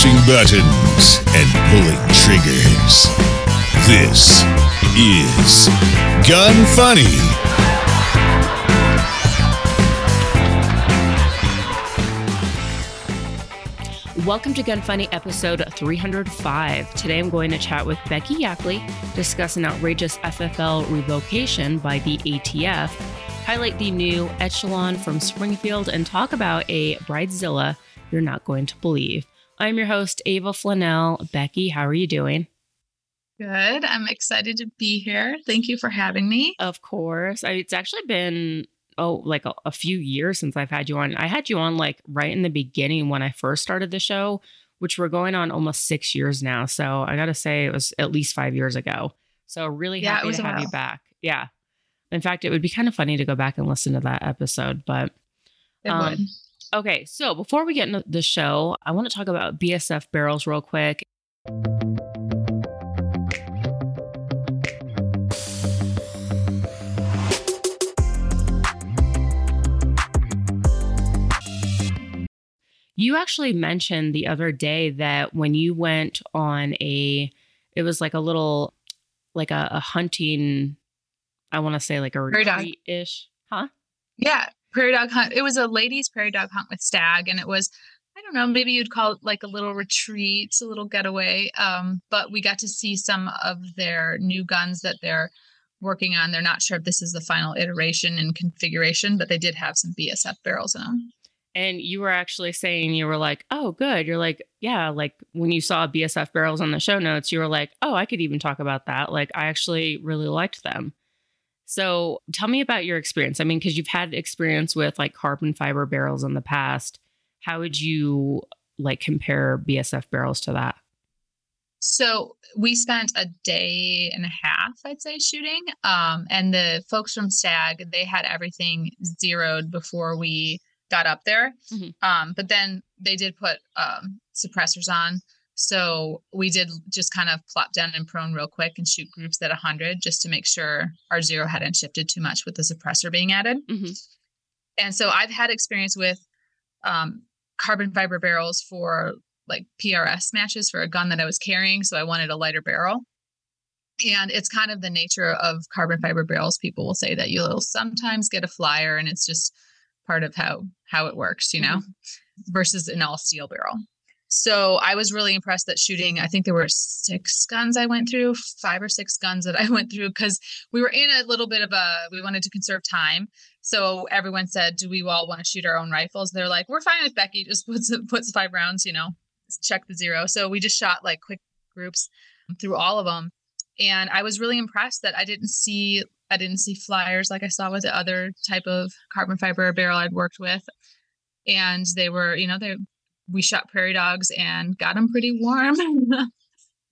pushing buttons and pulling triggers. This is Gun Funny. Welcome to Gun Funny episode 305. Today I'm going to chat with Becky Yackley, discuss an outrageous FFL revocation by the ATF, highlight the new Echelon from Springfield, and talk about a Bridezilla you're not going to believe. I'm your host, Ava Flanell. Becky, how are you doing? Good. I'm excited to be here. Thank you for having me. Of course. I, it's actually been oh like a, a few years since I've had you on. I had you on like right in the beginning when I first started the show, which we're going on almost six years now. So I got to say it was at least five years ago. So really Yeah, happy to have you back. Yeah. In fact, it would be kind of funny to go back and listen to that episode, but It Um, would. Okay, so before we get into the show, I want to talk about BSF barrels real quick. You actually mentioned the other day that when you went on a, it was like a little, like a, a hunting, I want to say like a retreat ish, huh? Yeah. Prairie dog hunt. It was a ladies' prairie dog hunt with stag, and it was, I don't know, maybe you'd call it like a little retreat, a little getaway. Um, but we got to see some of their new guns that they're working on. They're not sure if this is the final iteration and configuration, but they did have some BSF barrels in them. And you were actually saying you were like, oh, good. You're like, yeah, like when you saw BSF barrels on the show notes, you were like, oh, I could even talk about that. Like, I actually really liked them. So tell me about your experience. I mean, because you've had experience with like carbon fiber barrels in the past. How would you like compare BSF barrels to that? So we spent a day and a half, I'd say, shooting. Um, and the folks from Stag, they had everything zeroed before we got up there. Mhm. Um, but then they did put um, suppressors on. So we did just kind of plop down and prone real quick and shoot groups at 100 just to make sure our zero hadn't shifted too much with the suppressor being added. Mhm. And so I've had experience with um, carbon fiber barrels for like PRS matches for a gun that I was carrying. So I wanted a lighter barrel. And it's kind of the nature of carbon fiber barrels. People will say that you'll sometimes get a flyer and it's just part of how how it works, you know, versus an all steel barrel. So I was really impressed that shooting, I think there were six guns I went through, five or six guns that I went through because we were in a little bit of a we wanted to conserve time. So everyone said, "Do we all want to shoot our own rifles?" They're like, "We're fine with Becky. Just puts puts five rounds, you know, check the zero." So we just shot like quick groups through all of them, and I was really impressed that I didn't see I didn't see flyers like I saw with the other type of carbon fiber barrel I'd worked with, and they were, you know, they we shot prairie dogs and got them pretty warm.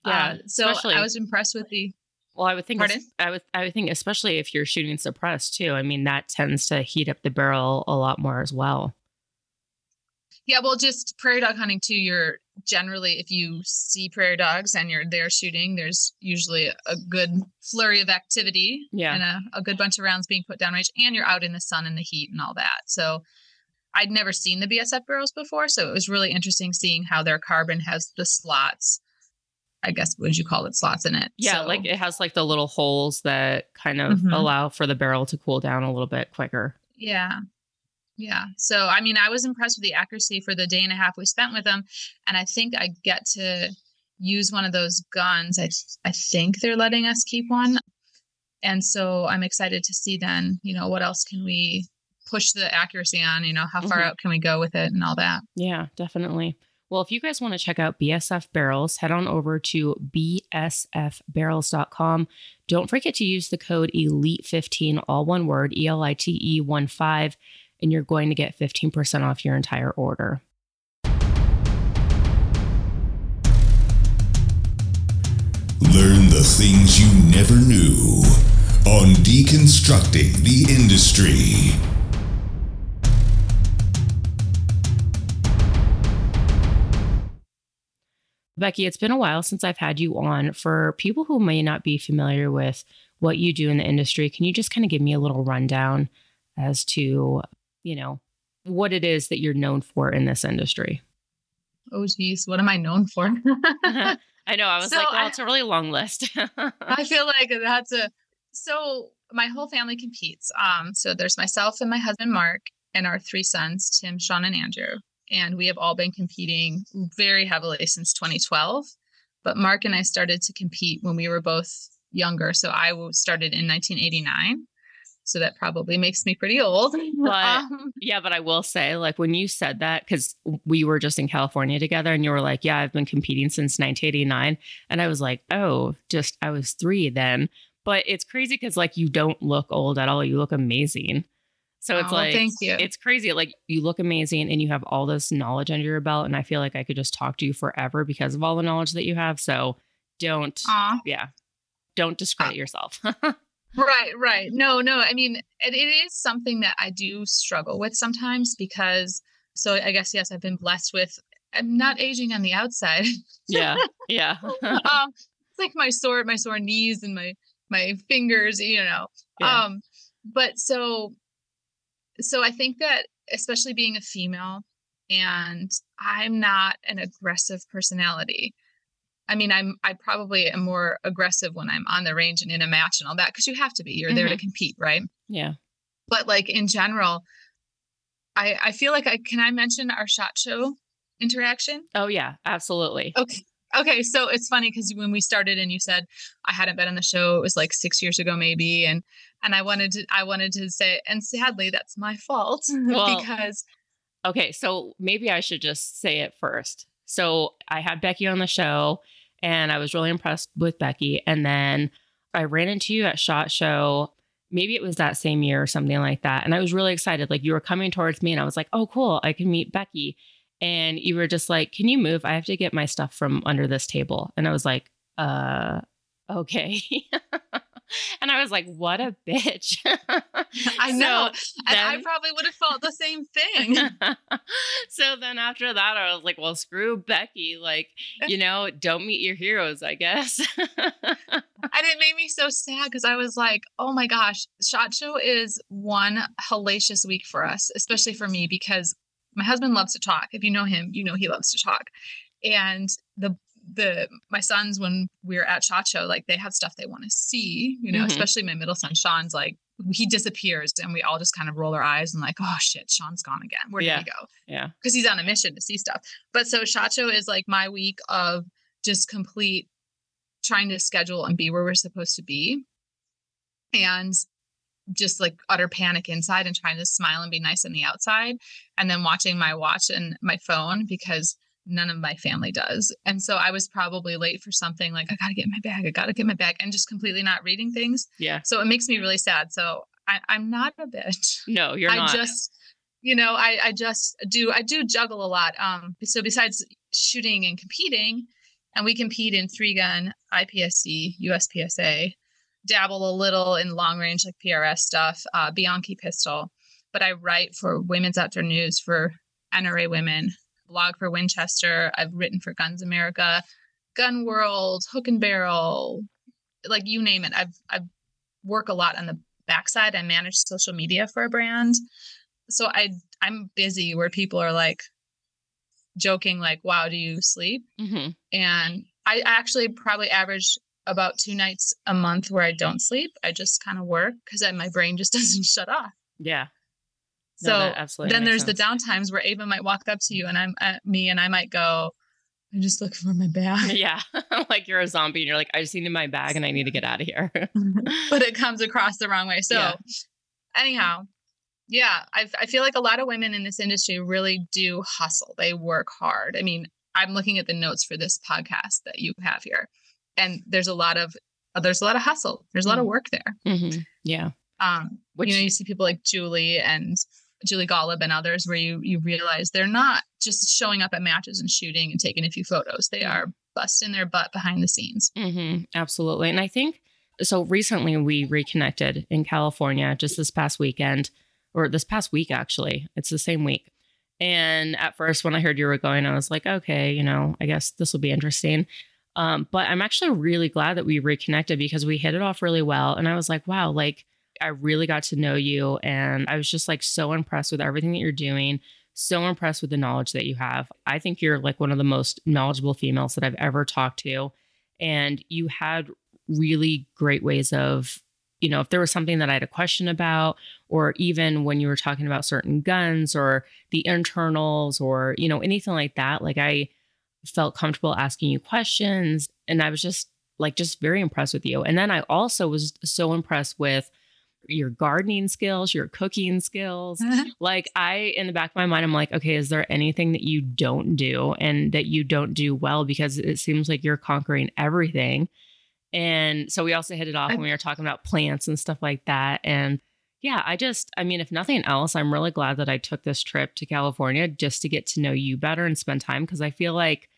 Yeah, Um, so I was impressed with the Well, I would think? I would, I would think, especially if you're shooting suppressed too. I mean, that tends to heat up the barrel a lot more as well. Yeah, well, just prairie dog hunting too. You're generally, if you see prairie dogs and you're there shooting, there's usually a good flurry of activity Yeah. and a, a good bunch of rounds being put down range, and you're out in the sun and the heat and all that. So I'd never seen the BSF barrels before, so it was really interesting seeing how their carbon has the slots. I guess would you call it slots in it? Yeah, So- like it has like the little holes that kind of Mhm. allow for the barrel to cool down a little bit quicker. Yeah. Yeah. So, I mean, I was impressed with the accuracy for the day and a half we spent with them. And I think I get to use one of those guns. I, I think they're letting us keep one. And so I'm excited to see then, you know, what else can we push the accuracy on? You know, how far Mhm. out can we go with it and all that? Yeah, definitely. Well, if you guys want to check out BSF barrels, head on over to bsfbarrels.com. Don't forget to use the code ELITE15, all one word, E L I T E 1 5, and you're going to get 15% off your entire order. Learn the things you never knew on Deconstructing the Industry. Becky, it's been a while since I've had you on. For people who may not be familiar with what you do in the industry, can you just kind of give me a little rundown as to, you know, what it is that you're known for in this industry? oh geez, what am I known for? I know. I was So like, well, I- it's a really long list. I feel like that's a so my whole family competes. Um, so there's myself and my husband Mark and our three sons, Tim, Sean, and Andrew. And we have all been competing very heavily since 2012. But Mark and I started to compete when we were both younger. So I started in 1989. So that probably makes me pretty old. But- Um, Yeah, but I will say, like, when you said that, because we were just in California together and you were like, Yeah, I've been competing since 1989. And I was like, Oh, just I was three then. But it's crazy because, like, you don't look old at all. You look amazing. So it's Oh, like, thank you. it's crazy. Like, you look amazing and you have all this knowledge under your belt. And I feel like I could just talk to you forever because of all the knowledge that you have. So don't, aw. yeah, don't discredit yourself. Right, right. No, no. I mean, it, it is something that I do struggle with sometimes because, so I guess, yes, I've been blessed with, I'm not aging on the outside. yeah. Yeah. um, it's like my sore, my sore knees and my, my fingers, you know. Yeah. Um, but so, so I think that especially being a female and I'm not an aggressive personality. I mean, I'm I probably am more aggressive when I'm on the range and in a match and all that because you have to be. You're there to mm-hmm. compete, right? yeah. But like in general, I I feel like I can I mention our shot show interaction? Oh, yeah. Absolutely. Okay. Okay, so it's funny because when we started and you said I hadn't been on the show, it was like six years ago maybe, and and I wanted to I wanted to say, and sadly that's my fault Well, because Okay, so maybe I should just say it first. So I had Becky on the show and I was really impressed with Becky. And then I ran into you at SHOT Show. Maybe it was that same year or something like that. And I was really excited. Like you were coming towards me and I was like, oh, cool, I can meet Becky. And you were just like, can you move? I have to get my stuff from under this table. And I was like, uh, okay. and I was like, what a bitch. I know, So and I probably would have felt the same thing. so then after that, I was like, well, screw Becky. Like, you know, don't meet your heroes, I guess. and it made me so sad because I was like, oh my gosh, SHOT Show is one hellacious week for us, especially for me because my husband loves to talk. If you know him, you know he loves to talk. And the the my sons when we are at SHOT Show, like they have stuff they want to see, you know, Mhm. especially my middle son Sean's like he disappears and we all just kind of roll our eyes and like, oh shit, Sean's gone again. Where did Yeah. he go? yeah. because he's on a mission to see stuff. But so Shot Show is like my week of just complete trying to schedule and be where we're supposed to be. And just like utter panic inside and trying to smile and be nice on the outside. And then watching my watch and my phone because none of my family does. And so I was probably late for something like, I gotta get my bag, I gotta get my bag, and just completely not reading things. Yeah. So it makes me really sad. So I, I'm not a bitch. No, you're I not. just, you know, I, I just do, I do juggle a lot. Um, so besides shooting and competing, and we compete in three gun, IPSC, USPSA, dabble a little in long range like PRS stuff, uh, Bianchi pistol, but I write for Women's Outdoor News for NRA Women, blog for Winchester. I've written for Guns America, Gun World, Hook and Barrel, like you name it. I've I've work a lot on the backside. I manage social media for a brand. So I I'm busy where people are like joking like, wow, do you sleep? Mhm. And I actually probably average about two nights a month where I don't sleep. I just kind of work because my brain just doesn't shut off. Yeah. No, So that absolutely then there's the sense. down times where Ava might walk up to you and I'm at me and I might go, I'm just looking for my bag. Yeah. like you're a zombie and you're like, I just need my bag and I need to get out of here. but it comes across the wrong way. So, Yeah. anyhow, yeah, I, I feel like a lot of women in this industry really do hustle. They work hard. I mean, I'm looking at the notes for this podcast that you have here, and there's a lot of uh, there's a lot of hustle. There's a lot of Mhm. work there. Mhm. Yeah. Um, Which you know, you see people like Julie and Julie Golob and others, where you you realize they're not just showing up at matches and shooting and taking a few photos. They are busting their butt behind the scenes. hmm absolutely. And I think so. Recently, we reconnected in California just this past weekend, or this past week, actually. It's the same week. And at first, when I heard you were going, I was like, okay, you know, I guess this will be interesting. Um, but I'm actually really glad that we reconnected because we hit it off really well. And I was like, wow, like I really got to know you. And I was just like so impressed with everything that you're doing, so impressed with the knowledge that you have. I think you're like one of the most knowledgeable females that I've ever talked to. And you had really great ways of, you know, if there was something that I had a question about, or even when you were talking about certain guns or the internals or, you know, anything like that, like I felt comfortable asking you questions. And I was just like, just very impressed with you. And then I also was so impressed with your gardening skills, your cooking skills. Uh-huh. like I in the back of my mind I'm like, okay, is there anything that you don't do and that you don't do well because it seems like you're conquering everything. And so we also hit it off when we were talking about plants and stuff like that and yeah, I just, I mean, if nothing else, I'm really glad that I took this trip to California just to get to know you better and spend time because I feel like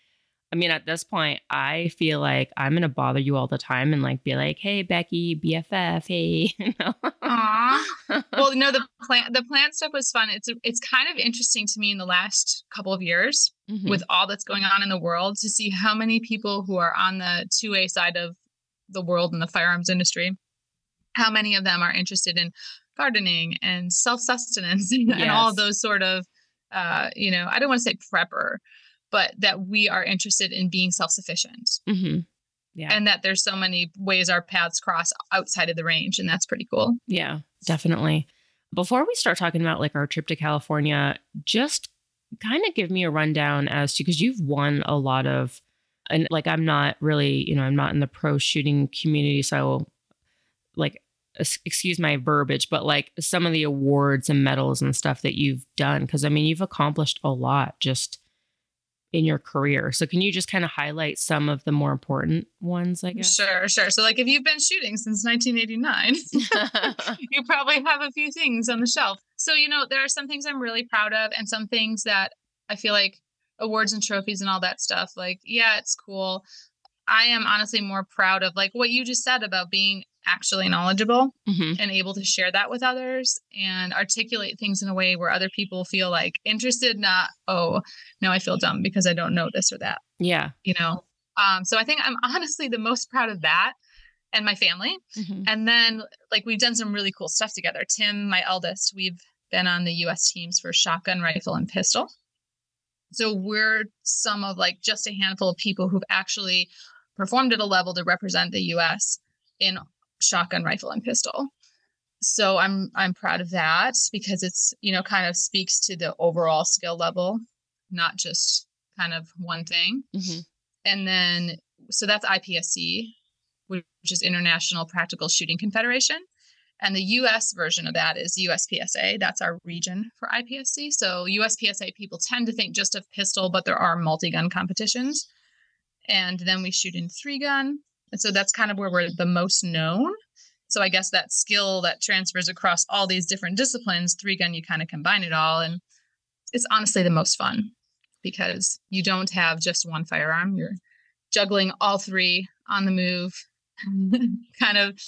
I mean, at this point, I feel like I'm gonna bother you all the time and like be like, "Hey, Becky, BFF, hey." You know? Aww. well, no, the plant the plant stuff was fun. It's it's kind of interesting to me in the last couple of years mm-hmm. with all that's going on in the world to see how many people who are on the two A side of the world in the firearms industry, how many of them are interested in gardening and self sustenance and, yes. and all those sort of, uh, you know, I don't want to say prepper but that we are interested in being self sufficient. Mm-hmm. Yeah. And that there's so many ways our paths cross outside of the range. And that's pretty cool. Yeah, definitely. Before we start talking about like our trip to California, just kind of give me a rundown as to because you've won a lot of, and like I'm not really, you know, I'm not in the pro shooting community. So, like, excuse my verbiage, but like some of the awards and medals and stuff that you've done. Cause I mean, you've accomplished a lot just in your career. So can you just kind of highlight some of the more important ones, I guess? Sure, sure. So like if you've been shooting since 1989, you probably have a few things on the shelf. So you know, there are some things I'm really proud of and some things that I feel like awards and trophies and all that stuff like yeah, it's cool. I am honestly more proud of like what you just said about being actually knowledgeable mm-hmm. and able to share that with others and articulate things in a way where other people feel like interested not oh now i feel dumb because i don't know this or that yeah. you know? Um so i think i'm honestly the most proud of that and my family. Mm-hmm. and then like we've done some really cool stuff together. Tim my eldest we've been on the us teams for shotgun rifle and pistol. So we're some of like just a handful of people who've actually performed at a level to represent the us in shotgun rifle and pistol. So i'm i'm proud of that because it's you know kind of speaks to the overall skill level not just kind of one thing. Mm-hmm. and then so that's ipsc which is international practical shooting confederation. And the us version of that is uspsa that's our region for ipsc so uspsa people tend to think just of pistol but there are multi-gun competitions. And then we shoot in three gun and so that's kind of where we're the most known. So I guess that skill that transfers across all these different disciplines, three gun, you kind of combine it all. And it's honestly the most fun because you don't have just one firearm. You're juggling all three on the move. kind of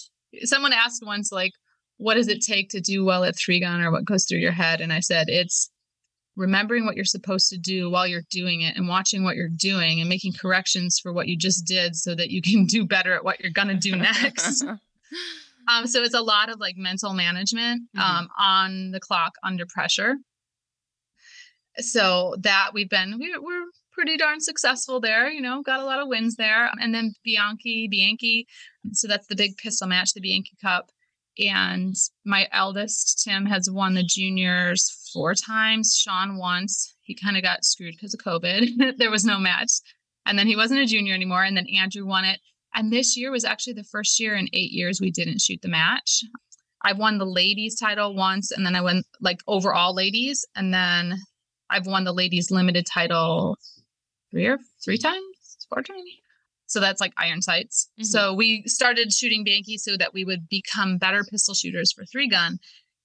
someone asked once, like, what does it take to do well at three gun or what goes through your head? And I said, it's remembering what you're supposed to do while you're doing it and watching what you're doing and making corrections for what you just did so that you can do better at what you're going to do next. um, so it's a lot of like mental management mm-hmm. um, on the clock under pressure. So that we've been, we, we're pretty darn successful there, you know, got a lot of wins there. And then Bianchi, Bianchi. So that's the big pistol match, the Bianchi Cup. And my eldest, Tim, has won the juniors four times. Sean once. He kind of got screwed because of COVID. there was no match. And then he wasn't a junior anymore. And then Andrew won it. And this year was actually the first year in eight years we didn't shoot the match. I've won the ladies title once, and then I won like overall ladies, and then I've won the ladies limited title three or three times, four times. So that's like iron sights. Mm-hmm. So we started shooting Bianchi so that we would become better pistol shooters for three gun.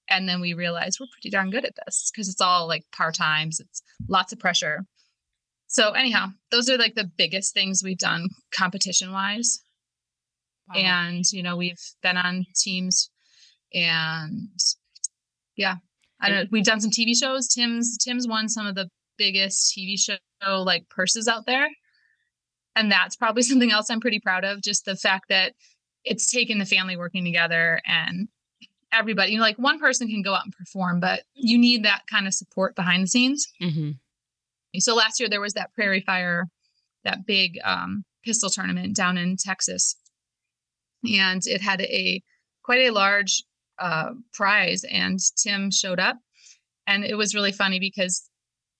And then we realized we're pretty darn good at this because it's all like par times, it's lots of pressure. So, anyhow, those are like the biggest things we've done competition wise. Wow. And, you know, we've been on teams and yeah, I don't know. We've done some TV shows. Tim's Tim's won some of the biggest TV show like purses out there and that's probably something else I'm pretty proud of. Just the fact that it's taken the family working together and everybody. You know, like one person can go out and perform, but you need that kind of support behind the scenes. Mm-hmm. So last year there was that Prairie Fire, that big um, pistol tournament down in Texas, and it had a quite a large uh, prize. And Tim showed up, and it was really funny because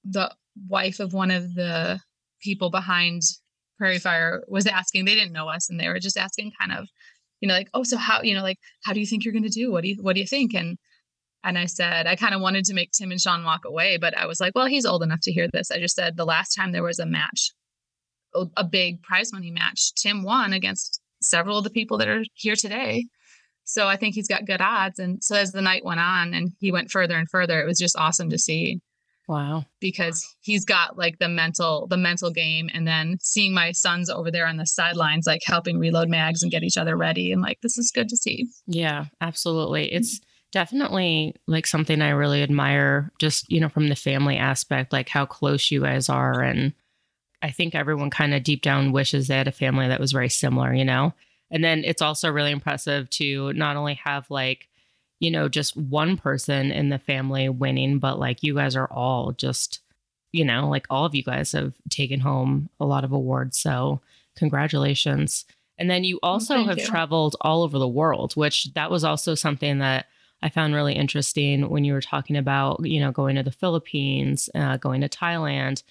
the wife of one of the people behind Prairie Fire was asking. They didn't know us, and they were just asking, kind of, you know, like, oh, so how, you know, like, how do you think you're going to do? What do you, what do you think? And and I said, I kind of wanted to make Tim and Sean walk away, but I was like, well, he's old enough to hear this. I just said the last time there was a match, a big prize money match, Tim won against several of the people that are here today. So I think he's got good odds. And so as the night went on and he went further and further, it was just awesome to see. Wow. Because he's got like the mental, the mental game. And then seeing my sons over there on the sidelines, like helping reload mags and get each other ready. And like, this is good to see. Yeah, absolutely. It's definitely like something I really admire, just, you know, from the family aspect, like how close you guys are. And I think everyone kind of deep down wishes they had a family that was very similar, you know? And then it's also really impressive to not only have like, you know, just one person in the family winning, but like you guys are all just, you know, like all of you guys have taken home a lot of awards. So congratulations. And then you also Thank have you. traveled all over the world, which that was also something that I found really interesting when you were talking about, you know, going to the Philippines, uh, going to Thailand.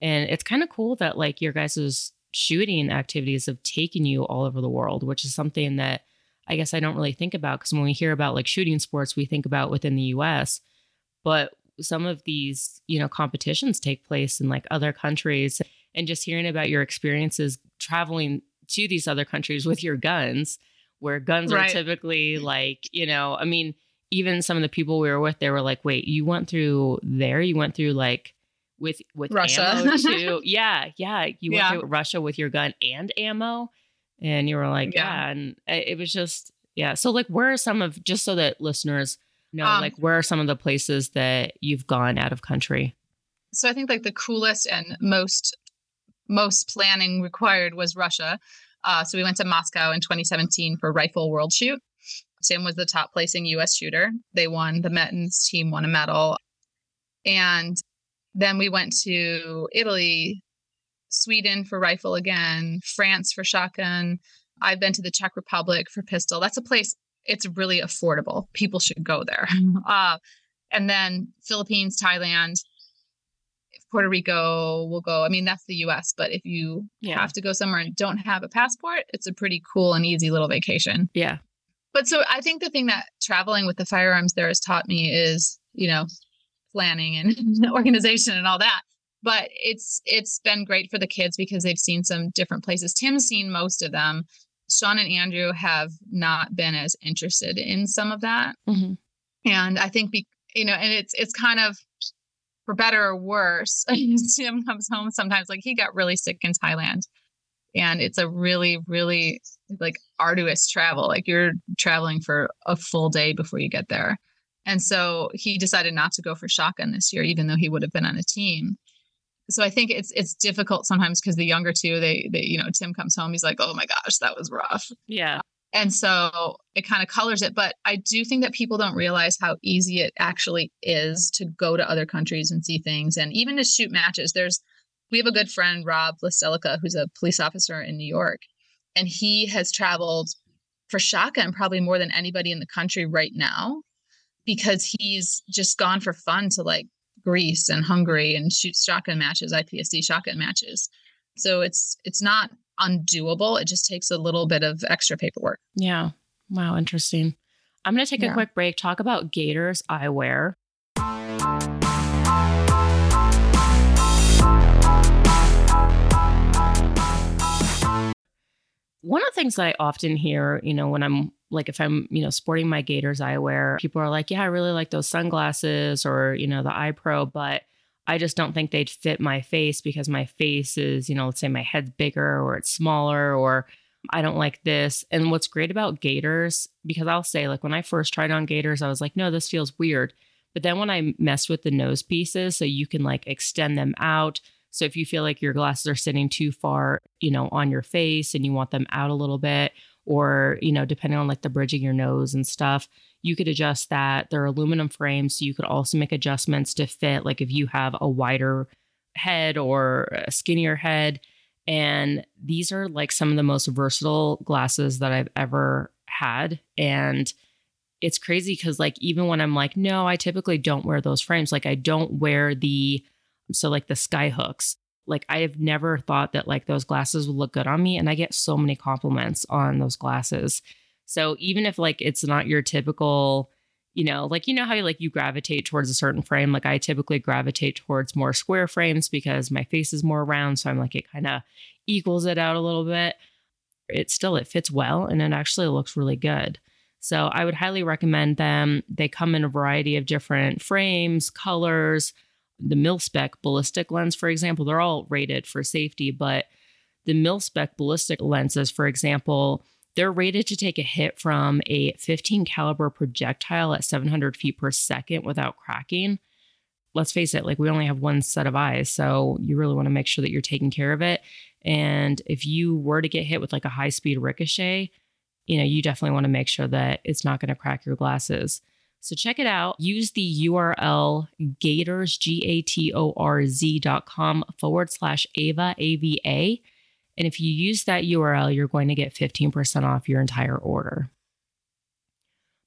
And it's kind of cool that like your guys' shooting activities have taken you all over the world, which is something that I guess I don't really think about because when we hear about like shooting sports, we think about within the US. But some of these, you know, competitions take place in like other countries. And just hearing about your experiences traveling to these other countries with your guns, where guns Right. are typically mm-hmm. like, you know, I mean, even some of the people we were with, they were like, wait, you went through there? You went through like with with Russia. ammo too? yeah, yeah. You Yeah. went through Russia with your gun and ammo. And you were like, Yeah. yeah. And it was just, yeah. So like where are some of just so that listeners know, Um, like where are some of the places that you've gone out of country? so I think like the coolest and most most planning required was Russia. Uh, so we went to Moscow in 2017 for Rifle World Shoot. Sam was the top placing U.S. shooter. They won. The Mettens team won a medal, and then we went to Italy, Sweden for rifle again, France for shotgun. I've been to the Czech Republic for pistol. That's a place. It's really affordable. People should go there. Uh, and then Philippines, Thailand, Puerto Rico will go. I mean, that's the US, but if you Yeah. have to go somewhere and don't have a passport, it's a pretty cool and easy little vacation. Yeah. But so I think the thing that traveling with the firearms there has taught me is, you know, planning and organization and all that. But it's it's been great for the kids because they've seen some different places. Tim's seen most of them. Sean and Andrew have not been as interested in some of that Mhm. and i think be, you know and it's it's kind of for better or worse tim comes home sometimes like he got really sick in thailand and it's a really really like arduous travel like you're traveling for a full day before you get there and so he decided not to go for shotgun this year even though he would have been on a team so i think it's it's difficult sometimes because the younger two they they you know tim comes home he's like oh my gosh that was rough Yeah. and so it kind of colors it. But I do think that people don't realize how easy it actually is to go to other countries and see things and even to shoot matches. There's, we have a good friend, Rob Listelica, who's a police officer in New York, and he has traveled for shotgun probably more than anybody in the country right now because he's just gone for fun to like Greece and Hungary and shoot shotgun matches, IPSC shotgun matches. So it's it's not undoable. It just takes a little bit of extra paperwork. Yeah. Wow. Interesting. I'm going to take a quick break, talk about Gatorz eyewear. One of the things that I often hear, you know, when I'm like, if I'm, you know, sporting my Gatorz eyewear, people are like, yeah, I really like those sunglasses or, you know, the eye pro, but I just don't think they'd fit my face because my face is, you know, let's say my head's bigger or it's smaller or I don't like this. And what's great about Gatorz, because I'll say, like, when I first tried on Gatorz, I was like, no, this feels weird. But then when I messed with the nose pieces, so you can like extend them out. So if you feel like your glasses are sitting too far, you know, on your face and you want them out a little bit, or, you know, depending on like the bridge of your nose and stuff, you could adjust that. They're aluminum frames, so you could also make adjustments to fit, like if you have a wider head or a skinnier head. And these are like some of the most versatile glasses that I've ever had. And it's crazy because, like, even when I'm like, no, I typically don't wear those frames, like, I don't wear the, so like the sky hooks. Like, I have never thought that like those glasses would look good on me. And I get so many compliments on those glasses. So even if like it's not your typical, you know, like you know how you like you gravitate towards a certain frame. Like I typically gravitate towards more square frames because my face is more round. So I'm like it kind of equals it out a little bit. It still it fits well and it actually looks really good. So I would highly recommend them. They come in a variety of different frames, colors. The mil spec ballistic lens, for example, they're all rated for safety, but the mil spec ballistic lenses, for example, they're rated to take a hit from a 15 caliber projectile at 700 feet per second without cracking. Let's face it, like we only have one set of eyes, so you really want to make sure that you're taking care of it. And if you were to get hit with like a high speed ricochet, you know, you definitely want to make sure that it's not going to crack your glasses. So check it out. Use the URL gatorz, G A T O R Z dot com forward slash Ava, A V A and if you use that URL, you're going to get 15% off your entire order.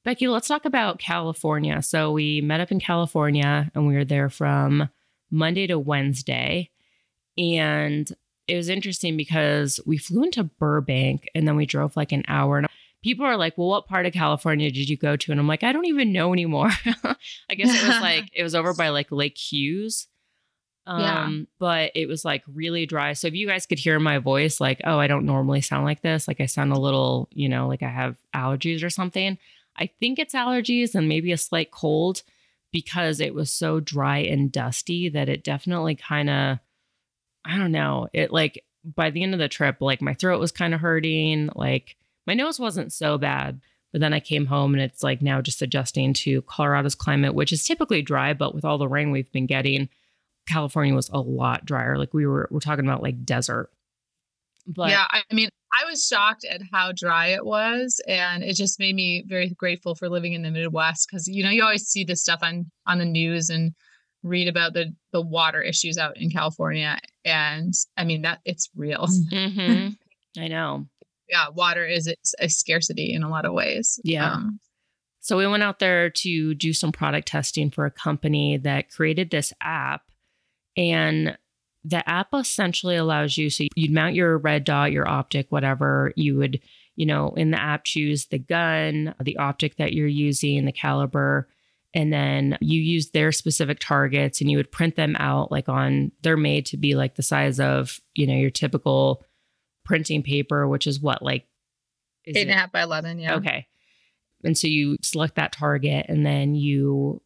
Becky, let's talk about California. So we met up in California and we were there from Monday to Wednesday. And it was interesting because we flew into Burbank and then we drove like an hour. People are like, well, what part of California did you go to? And I'm like, I don't even know anymore. I guess it was like, it was over by like Lake Hughes. Um, yeah. but it was like really dry. So if you guys could hear my voice, like, oh, I don't normally sound like this, like I sound a little, you know, like I have allergies or something. I think it's allergies and maybe a slight cold because it was so dry and dusty that it definitely kind of, I don't know, it like by the end of the trip, like my throat was kind of hurting. Like my nose wasn't so bad. But then I came home and it's like now just adjusting to Colorado's climate, which is typically dry, but with all the rain we've been getting, California was a lot drier. Like we were we're talking about like desert. But yeah, I mean, I was shocked at how dry it was, and it just made me very grateful for living in the Midwest because you know you always see this stuff on on the news and read about the the water issues out in California, and I mean that it's real. Mm-hmm. I know. Yeah, water is a scarcity in a lot of ways. Yeah. Um, so we went out there to do some product testing for a company that created this app and the app essentially allows you, so you'd mount your red dot, your optic, whatever. You would, you know, in the app choose the gun, the optic that you're using, the caliber, and then you use their specific targets and you would print them out like on, they're made to be like the size of, you know, your typical printing paper, which is what, like eight and a half by 11. Yeah. Okay. And so you select that target and then you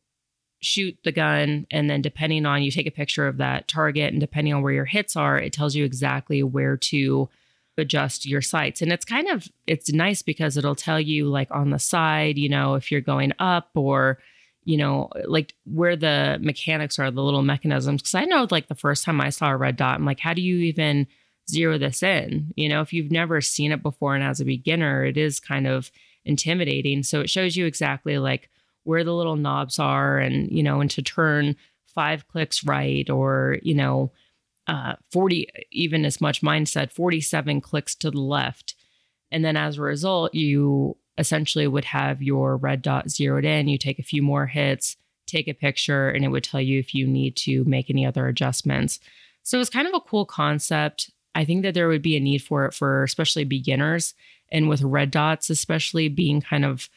shoot the gun and then depending on you take a picture of that target and depending on where your hits are it tells you exactly where to adjust your sights and it's kind of it's nice because it'll tell you like on the side you know if you're going up or you know like where the mechanics are the little mechanisms because i know like the first time i saw a red dot i'm like how do you even zero this in you know if you've never seen it before and as a beginner it is kind of intimidating so it shows you exactly like where the little knobs are and, you know, and to turn five clicks right or, you know, uh, 40, even as much mine said, 47 clicks to the left. And then as a result, you essentially would have your red dot zeroed in. You take a few more hits, take a picture, and it would tell you if you need to make any other adjustments. So it's kind of a cool concept. I think that there would be a need for it for especially beginners and with red dots, especially being kind of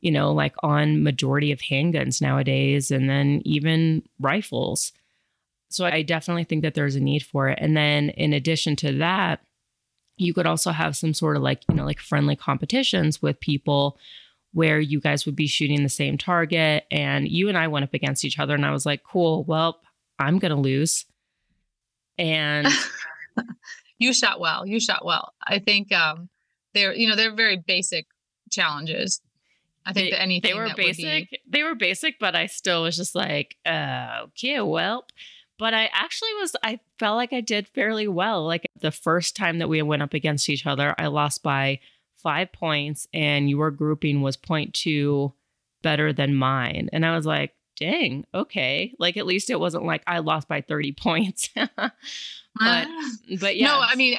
you know, like on majority of handguns nowadays and then even rifles. So I definitely think that there's a need for it. And then in addition to that, you could also have some sort of like, you know, like friendly competitions with people where you guys would be shooting the same target and you and I went up against each other and I was like, "Cool, well, I'm going to lose." And you shot well. You shot well. I think um they're, you know, they're very basic challenges I think they, that anything they were basic. Be... They were basic, but I still was just like, uh, okay, well. But I actually was. I felt like I did fairly well. Like the first time that we went up against each other, I lost by five points, and your grouping was 0.2 better than mine. And I was like, dang, okay. Like at least it wasn't like I lost by 30 points. but ah. but yeah. No, I mean,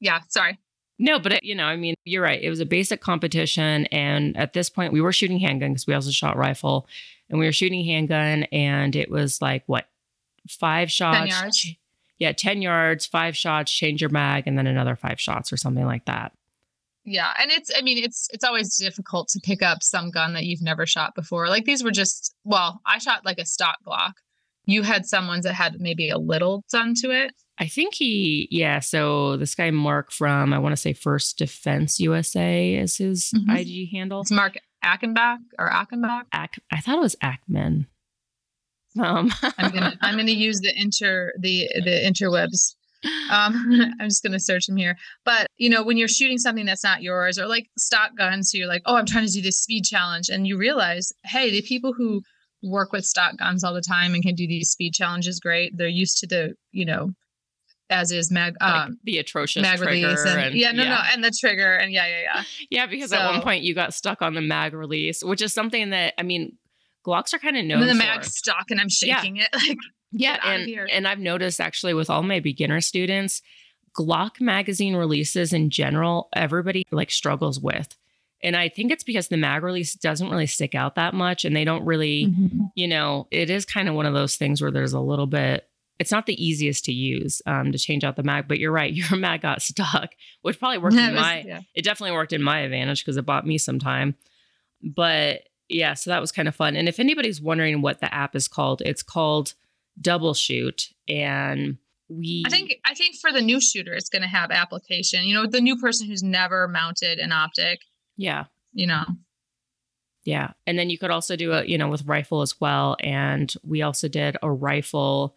yeah, sorry. No, but it, you know, I mean, you're right. It was a basic competition, and at this point, we were shooting handgun because we also shot rifle, and we were shooting handgun, and it was like what five shots, 10 yards. yeah, ten yards, five shots, change your mag, and then another five shots or something like that. Yeah, and it's I mean it's it's always difficult to pick up some gun that you've never shot before. Like these were just well, I shot like a stock Glock. You had some ones that had maybe a little done to it. I think he, yeah. So this guy Mark from I want to say First Defense USA is his Mhm. IG handle. It's Mark ackenbach or ackenbach Ack, I thought it was Ackman. Um, I'm gonna I'm gonna use the inter the the interwebs. Um, I'm just gonna search them here. But you know, when you're shooting something that's not yours, or like stock guns, so you're like, oh, I'm trying to do this speed challenge, and you realize, hey, the people who work with stock guns all the time and can do these speed challenges great. They're used to the you know, as is mag like um the atrocious mag release and, and- yeah no yeah. no and the trigger and yeah yeah yeah Yeah, because at one point you got stuck on the mag release, which is something that I mean, Glocks are kind of known the mag's stuck and I'm Yeah. shaking it like yeah, Get and here. and I've noticed actually with all my beginner students, Glock magazine releases in general, everybody like struggles with. And I think it's because the mag release doesn't really stick out that much and they don't really, Mm-hmm. you know, it is kind of one of those things where there's a little bit it's not the easiest to use um, to change out the mag, but you're right. Your mag got stuck, which probably worked in was- my yeah. it definitely worked in my advantage because it bought me some time. But yeah, so that was kind of fun. And if anybody's wondering what the app is called, it's called Double Shoot. And we I think I think for the new shooter, it's going to have application. You know, the new person who's never mounted an optic. yeah, You know, yeah. And then you could also do it, you know, with rifle as well. And we also did a rifle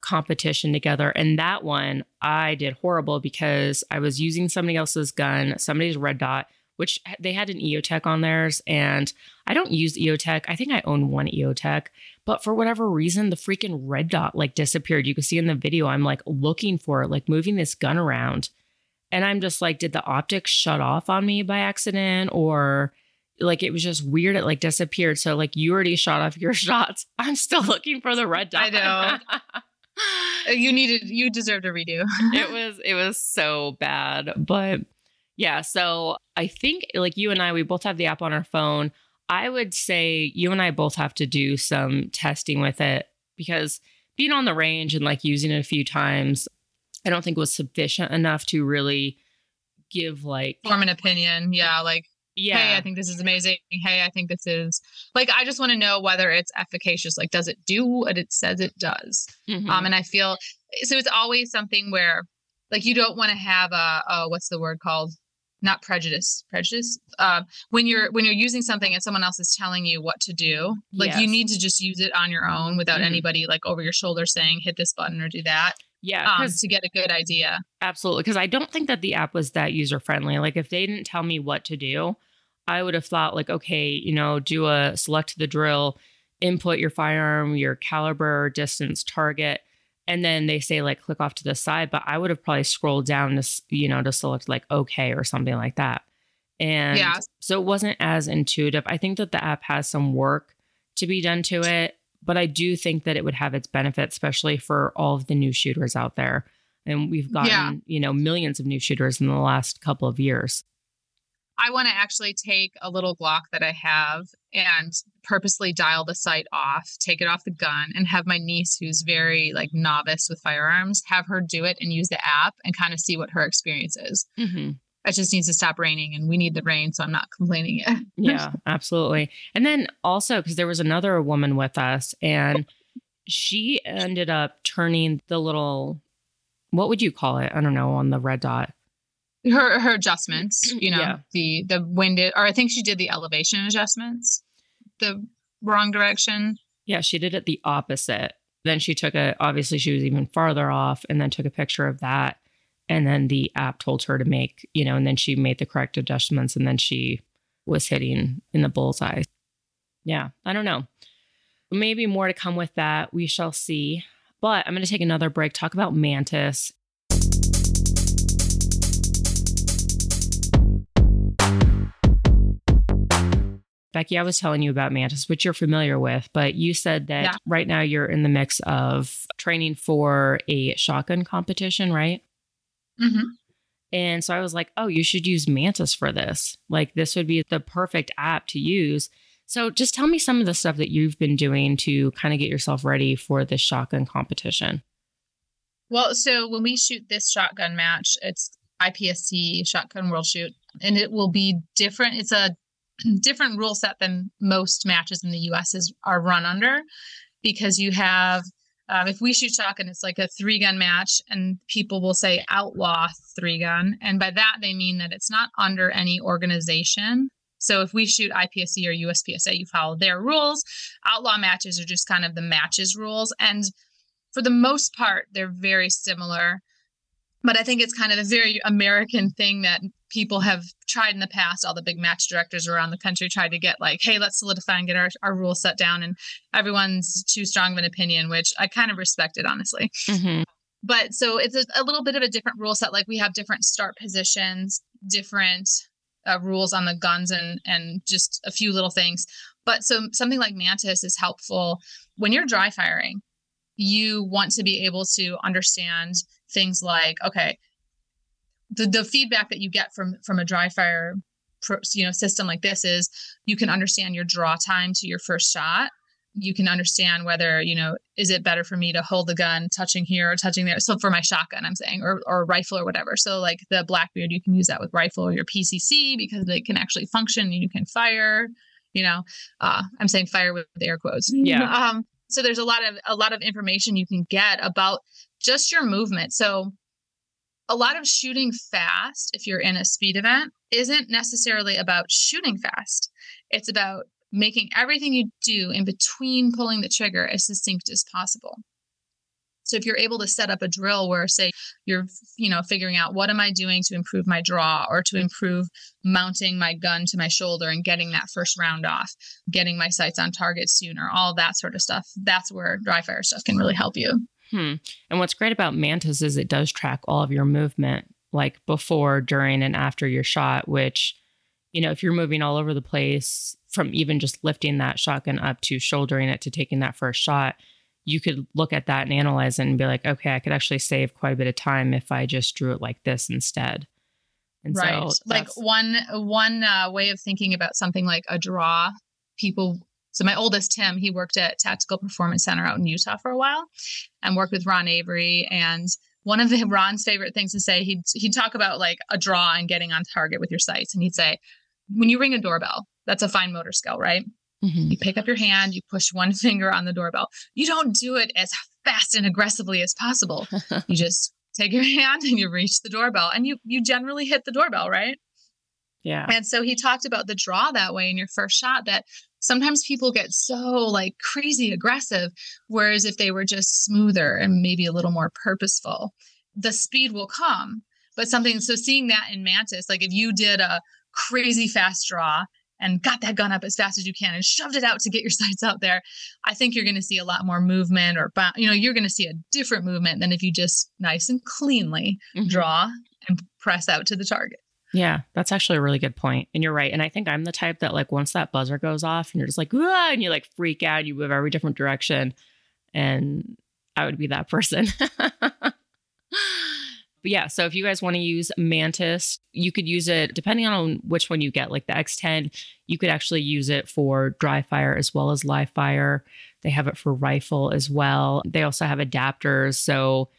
competition together. And that one I did horrible because I was using somebody else's gun, somebody's red dot, which they had an EOTech on theirs. And I don't use EOTech. I think I own one EOTech, but for whatever reason, the freaking red dot like disappeared. You can see in the video, I'm like looking for it, like moving this gun around. And I'm just like, did the optics shut off on me by accident? Or like it was just weird. It like disappeared. So like you already shot off your shots. I'm still looking for the red dot. I know. Uh, you needed you deserved a redo. it was it was so bad but yeah so i think like you and i we both have the app on our phone i would say you and i both have to do some testing with it because being on the range and like using it a few times i don't think was sufficient enough to really give like Form an opinion. Yeah, like yeah hey, I think this is amazing. Hey, I think this is like I just want to know whether it's efficacious. Like, does it do what it says it does? Mhm. Um, and I feel so it's always something where like you don't want to have a, a what's the word called? Not prejudice. Prejudice. Um, when you're when you're using something and someone else is telling you what to do, like you need to just use it on your own without Mhm. anybody like over your shoulder saying hit this button or do that yeah um, to get a good idea. Absolutely. Because I don't think that the app was that user friendly. Like, if they didn't tell me what to do, I would have thought, like, okay, you know, do a select the drill, input your firearm, your caliber, distance, target. And then they say, like, click off to the side. But I would have probably scrolled down to, you know, to select, like, okay or something like that. And Yeah. so it wasn't as intuitive. I think that the app has some work to be done to it. But I do think that it would have its benefits, especially for all of the new shooters out there and we've gotten Yeah. you know millions of new shooters in the last couple of years I want to actually take a little Glock that I have and purposely dial the sight off, take it off the gun, and have my niece, who's very like novice with firearms, have her do it and use the app and kind of see what her experience is. Mm-hmm. It just needs to stop raining, and we need the rain, so I'm not complaining yet. yeah absolutely and then also because there was another woman with us and she ended up turning the little what would you call it i don't know on the red dot her her adjustments, you know, Yeah. the the wind, or I think she did the elevation adjustments, the wrong direction. yeah she did it the opposite. Then she took a obviously she was even farther off and then took a picture of that. And then the app told her to make you know and then she made the correct adjustments and then she was hitting in the bullseye. Yeah i don't know. Maybe more to come with that. We shall see. But i'm going to take another break. Talk about mantis Becky, I was telling you about Mantis, which you're familiar with, but you said that Yeah. right now you're in the mix of training for a shotgun competition, right? Mhm. And so I was like, oh, you should use Mantis for this. Like, this would be the perfect app to use. So just tell me some of the stuff that you've been doing to kind of get yourself ready for this shotgun competition. Well, so when we shoot this shotgun match, it's IPSC Shotgun World Shoot, and it will be different. It's a different rule set than most matches in the US is are run under because you have um, if we shoot shotgun, it's like a three gun match, and people will say outlaw three gun. And by that, they mean that it's not under any organization. So if we shoot IPSC or USPSA, you follow their rules. Outlaw matches are just kind of the matches rules. And for the most part, they're very similar. But I think it's kind of a very American thing that people have tried in the past. All the big match directors around the country tried to get like, hey, let's solidify and get our, our rules set down. And everyone's too strong of an opinion, which I kind of respected, honestly. Mm-hmm. But so it's a, a little bit of a different rule set. Like we have different start positions, different uh, rules on the guns, and and just a few little things. But so something like Mantis is helpful when you're dry firing. You want to be able to understand things like, okay, the the feedback that you get from from a dry fire, pro, you know, system like this is you can understand your draw time to your first shot. You can understand whether you know is it better for me to hold the gun touching here or touching there. So for my shotgun i'm saying or, or rifle or whatever. So like the blackbeard you can use that with rifle or your pcc because they can actually function you can fire you know uh, i'm saying fire with air quotes. Yeah. um so there's a lot of a lot of information you can get about just your movement so a lot of shooting fast if you're in a speed event isn't necessarily about shooting fast it's about making everything you do in between pulling the trigger as succinct as possible. So if you're able to set up a drill where say you're you know figuring out what am I doing to improve my draw or to improve mounting my gun to my shoulder and getting that first round off, getting my sights on target sooner, all that sort of stuff. That's where dry fire stuff can really help you. Hmm. And what's great about Mantis is it does track all of your movement, like before, during, and after your shot, which, you know, if you're moving all over the place from even just lifting that shotgun up to shouldering it to taking that first shot, you could look at that and analyze it and be like, okay, I could actually save quite a bit of time if I just drew it like this instead. And right. so like one one uh, way of thinking about something like a draw, people. So my oldest Tim, he worked at Tactical Performance Center out in Utah for a while, and worked with Ron Avery. And one of the Ron's favorite things to say, he'd he'd talk about like a draw and getting on target with your sights, and he'd say, when you ring a doorbell, that's a fine motor skill, right? Mhm. You pick up your hand, you push one finger on the doorbell. You don't do it as fast and aggressively as possible. you just take your hand and you reach the doorbell and you you generally hit the doorbell, right? yeah. And so he talked about the draw that way in your first shot that sometimes people get so like crazy aggressive whereas if they were just smoother and maybe a little more purposeful, the speed will come. But something so seeing that in Mantis, like if you did a crazy fast draw and got that gun up as fast as you can and shoved it out to get your sights out there, I think you're going to see a lot more movement or you know you're going to see a different movement than if you just nice and cleanly Mhm. draw and press out to the target. Yeah, that's actually a really good point. And you're right. And I think I'm the type that like once that buzzer goes off and you're just like, and you like freak out, and you move every different direction. And I would be that person. but yeah, so if you guys want to use Mantis, you could use it depending on which one you get. Like the X10, you could actually use it for dry fire as well as live fire. They have it for rifle as well. They also have adapters. So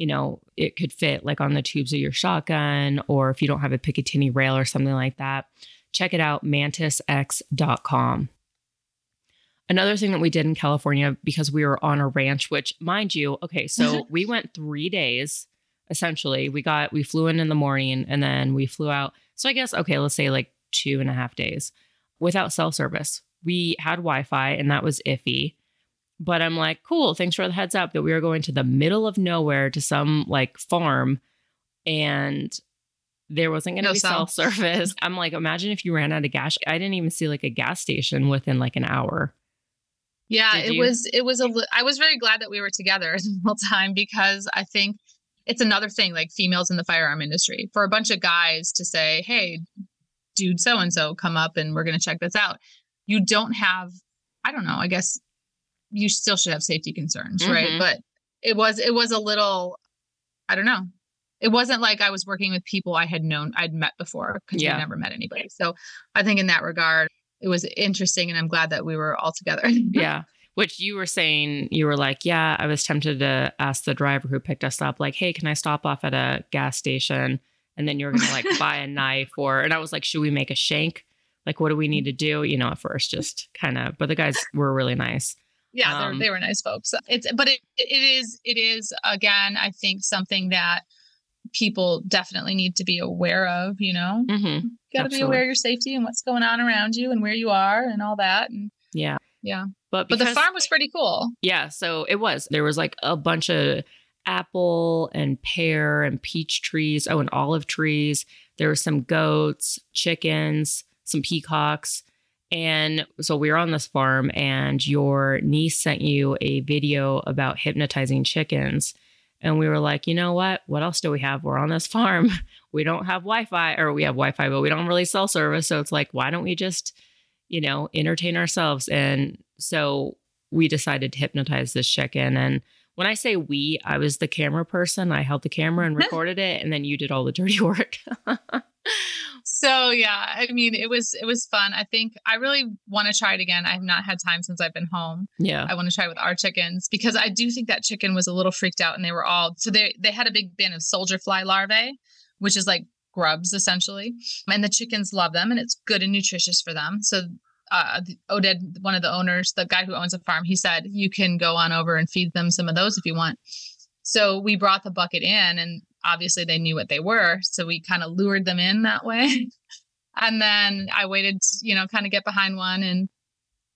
you know, it could fit like on the tubes of your shotgun, or if you don't have a Picatinny rail or something like that, check it out, mantisx.com. Another thing that we did in California because we were on a ranch, which, mind you, okay, so we went three days essentially. We got, we flew in in the morning and then we flew out. So I guess, okay, let's say like two and a half days without cell service. We had Wi Fi and that was iffy. But I'm like, cool, thanks for the heads up that we were going to the middle of nowhere to some like farm and there wasn't going to No be cell. cell service. I'm like, imagine if you ran out of gas. I didn't even see like a gas station within like an hour. Yeah, Did it you? was it was a li- I was very glad that we were together the whole time because I think it's another thing like females in the firearm industry for a bunch of guys to say, "Hey, dude so and so come up and we're going to check this out." you don't have, I don't know, I guess you still should have safety concerns, Mhm. right? But it was, it was a little, I don't know. It wasn't like I was working with people I had known, I'd met before because Yeah. we never met anybody. So I think in that regard, it was interesting and I'm glad that we were all together. yeah. Which you were saying, you were like, yeah, I was tempted to ask the driver who picked us up, like, hey, can I stop off at a gas station? And then you're gonna like buy a knife or, and I was like, should we make a shank? Like, what do we need to do? You know, at first, just kind of, but the guys were really nice. Yeah Um, they're, were nice folks it's but it it is it is again i think something that people definitely need to be aware of you know hmm you got to be aware of your safety and what's going on around you and where you are and all that and Yeah. Yeah. But but the farm was pretty cool Yeah, so it was. There was like a bunch of apple and pear and peach trees. Oh, and olive trees. There were some goats, chickens, some peacocks. And so we were on this farm, and your niece sent you a video about hypnotizing chickens. And we were like, you know what? What else do we have? We're on this farm. We don't have Wi Fi, or we have Wi Fi, but we don't really sell service. So it's like, why don't we just, you know, entertain ourselves? And so we decided to hypnotize this chicken. And when I say we, I was the camera person. I held the camera and recorded it, and then you did all the dirty work. so yeah i mean it was it was fun i think i really want to try it again i have not had time since i've been home yeah. I want to try it with our chickens because I do think that chicken was a little freaked out and they were all so they they had a big bin of soldier fly larvae, which is like grubs essentially, and the chickens love them and it's good and nutritious for them. So uh, Oded, one of the owners, the guy who owns the farm, he said you can go on over and feed them some of those if you want. So we brought the bucket in and obviously they knew what they were, so we kind of lured them in that way. and then I waited, you know, kind of get behind one and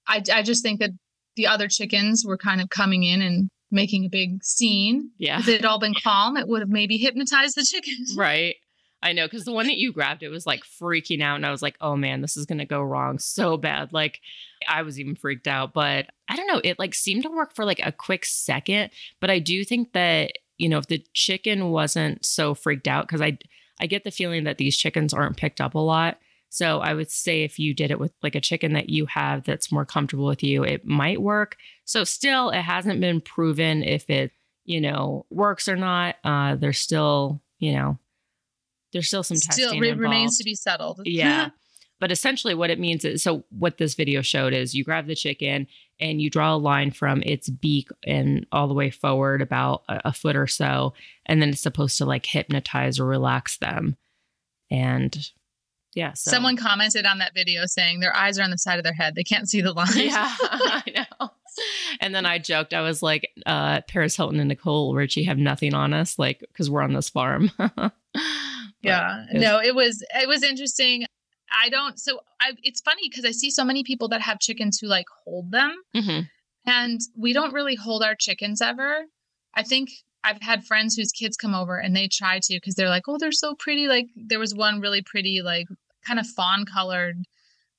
I I just think that the other chickens were kind of coming in and making a big scene. Yeah. If it had all been calm, it would have maybe hypnotized the chickens. Right. I know because the one that you grabbed, it was like freaking out. And I was like, oh man, this is to go wrong so bad. Like, I was even freaked out. But I don't know. It like seemed to work for like a quick second. But I do think that, you know, if the chicken wasn't so freaked out, because I, I get the feeling that these chickens aren't picked up a lot. So I would say if you did it with like a chicken that you have that's more comfortable with you, it might work. So still, it hasn't been proven if it, you know, works or not. Uh, there's still, you know, there's still some Still testing involved. remains to be settled. yeah. But essentially, what it means is so what this video showed is you grab the chicken and you draw a line from its beak and all the way forward about a, a foot or so. And then it's supposed to like hypnotize or relax them. And yeah. So. Someone commented on that video saying their eyes are on the side of their head. They can't see the line. Yeah, I know. And then I joked, I was like, uh, Paris Hilton and Nicole Richie have nothing on us, like, because we're on this farm. Yeah. no it was it was interesting. I don't so i it's funny because i see so many people that have chickens who like hold them. Mhm. and we don't really hold our chickens ever. I think i've had friends whose kids come over and they try to because they're like oh they're so pretty. Like there was one really pretty like kind of fawn colored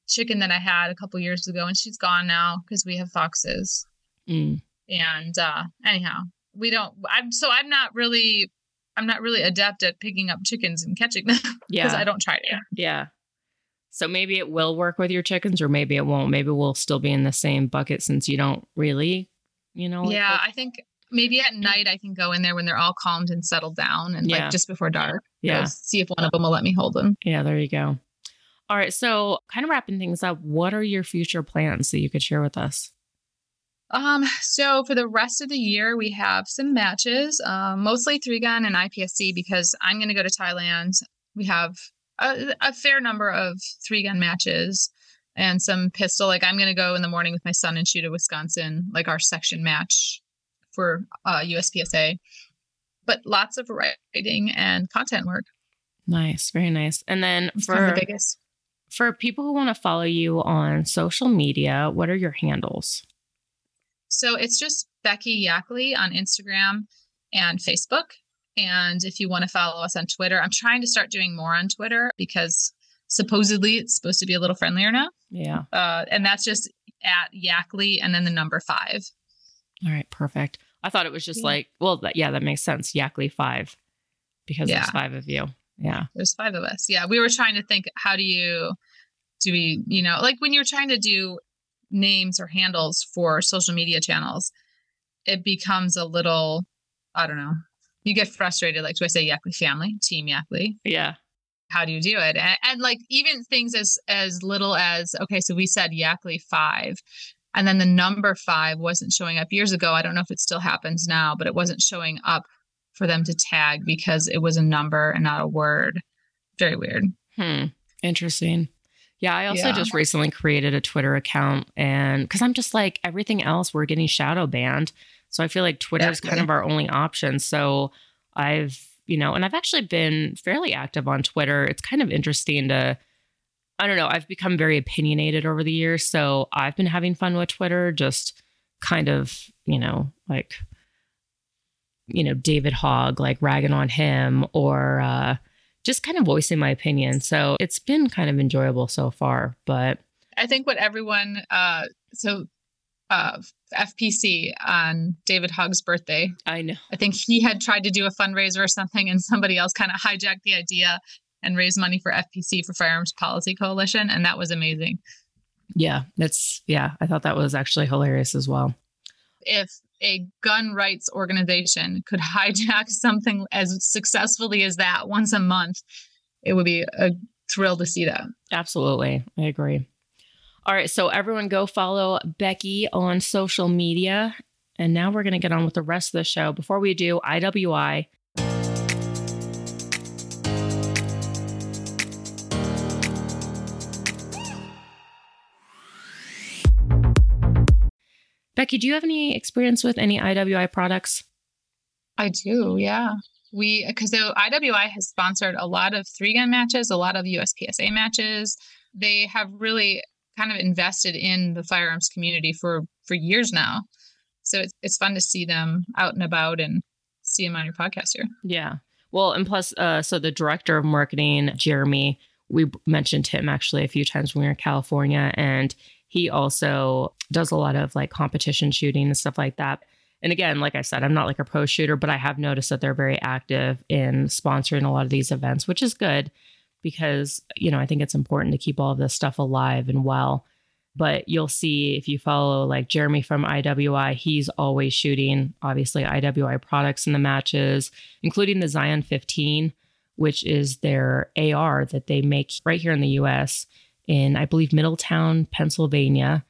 chicken that i had a couple years ago and she's gone now because we have foxes. Mm. and uh anyhow we don't i'm so i'm not really i'm not really adept at picking up chickens and catching them because Yeah. i don't try to Yeah. So maybe it will work with your chickens or maybe it won't. Maybe we'll still be in the same bucket since you don't really, you know. yeah look- i think maybe at night i can go in there when they're all calmed and settled down and Yeah. like just before dark yeah. see if one of them will let me hold them Yeah, there you go. All right. So, kind of wrapping things up, what are your future plans that you could share with us? Um so for the rest of the year we have some matches um, mostly three gun and ipsc because i'm going to go to thailand we have a, a fair number of three gun matches and some pistol like i'm going to go in the morning with my son and shoot at wisconsin like our section match for uh, uspsa but lots of writing and content work Nice. Very nice. And then It's for the biggest for people who want to follow you on social media, what are your handles? So it's just Becky Yackley on Instagram and Facebook. And if you want to follow us on Twitter, I'm trying to start doing more on Twitter because supposedly it's supposed to be a little friendlier now. Yeah. Uh, and that's just at Yackley and then the number five. All right. Perfect. I thought it was just Yeah. like, well, that, yeah, that makes sense. Yackley five, because Yeah. there's five of you. Yeah. There's five of us. Yeah. We were trying to think how do you Do we, you know, like when you're trying to do names or handles for social media channels, it becomes a little, I don't know, you get frustrated. Like, do I say Yackley family, team Yackley? Yeah. How do you do it? And, and like even things as as little as okay, so we said Yackley five, and then the number five wasn't showing up years ago. I don't know if it still happens now, but it wasn't showing up for them to tag because it was a number and not a word. Very weird. Hmm. Interesting. Yeah, I also Yeah. just recently created a Twitter account and because I'm just like everything else, we're getting shadow banned. So I feel like Twitter is kind of our only option. So I've, you know, and I've actually been fairly active on Twitter. It's kind of interesting to, I don't know, I've become very opinionated over the years. So I've been having fun with Twitter, just kind of, you know, like, you know, David Hogg, like ragging on him or, uh, just kind of voicing my opinion. So it's been kind of enjoyable so far. But I think what everyone uh so uh FPC on David Hogg's birthday, I know. I think he had tried to do a fundraiser or something and somebody else kind of hijacked the idea and raised money for FPC for Firearms Policy Coalition and that was amazing. Yeah, that's, yeah, I thought that was actually hilarious as well. If a gun rights organization could hijack something as successfully as that once a month, it would be a thrill to see that. Absolutely. I agree. All right. So everyone go follow Becky on social media. And now we're going to get on with the rest of the show. Before we do, IWI. Becky, do you have any experience with any IWI products? I do, yeah. We because so IWI has sponsored a lot of three gun matches, a lot of USPSA matches. They have really kind of invested in the firearms community for for years now. So it's it's fun to see them out and about and see them on your podcast here. Yeah. Well, and plus, uh, so the director of marketing, Jeremy, we mentioned him actually a few times when we were in California, and he also does a lot of like competition shooting and stuff like that. And again, like I said, I'm not like a pro shooter, but I have noticed that they're very active in sponsoring a lot of these events, which is good because, you know, I think it's important to keep all of this stuff alive and well. But you'll see if you follow like Jeremy from IWI, he's always shooting obviously IWI products in the matches, including the Zion 15, which is their AR that they make right here in the US in, I believe, Middletown, Pennsylvania.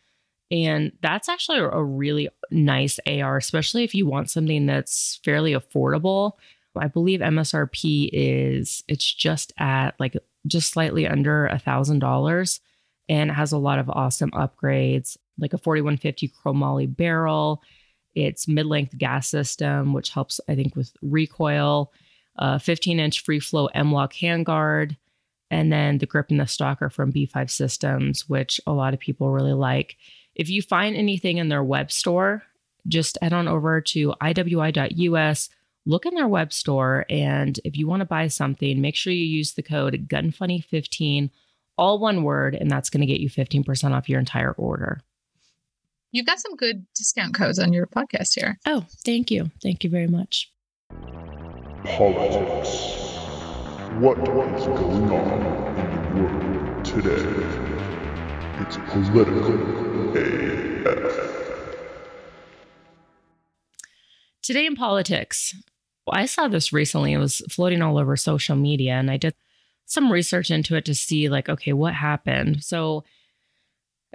And that's actually a really nice AR, especially if you want something that's fairly affordable. I believe MSRP is it's just at like just slightly under a thousand dollars and it has a lot of awesome upgrades, like a 4150 chromoly barrel. It's mid-length gas system, which helps, I think, with recoil. A 15-inch free float M-LOK handguard, and then the grip and the stalker from B5 Systems, which a lot of people really like. If you find anything in their web store, just head on over to iwi.us, look in their web store, and if you want to buy something, make sure you use the code GUNFUNNY15, all one word, and that's going to get you 15% off your entire order. You've got some good discount codes on your podcast here. Oh, thank you. Thank you very much. Politics. What is going on in the world today? It's political AF. Today in politics, I saw this recently. It was floating all over social media, and I did some research into it to see, like, okay, what happened? So,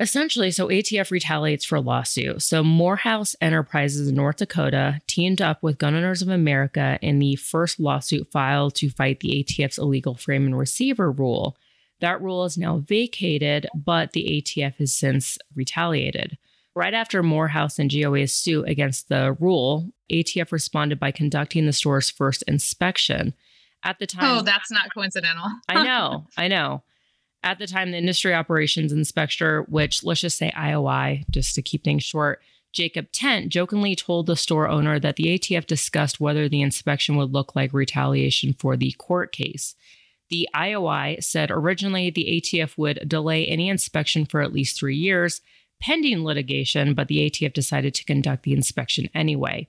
essentially, so ATF retaliates for a lawsuit. So, Morehouse Enterprises in North Dakota teamed up with Gun Owners of America in the first lawsuit filed to fight the ATF's illegal frame and receiver rule. That rule is now vacated, but the ATF has since retaliated. Right after Morehouse and GOA's suit against the rule, ATF responded by conducting the store's first inspection. At the oh, time, Oh, that's not coincidental. I know, I know. At the time, the industry operations inspector, which let's just say IOI, just to keep things short, Jacob Tent jokingly told the store owner that the ATF discussed whether the inspection would look like retaliation for the court case. The IOI said originally the ATF would delay any inspection for at least three years, pending litigation, but the ATF decided to conduct the inspection anyway.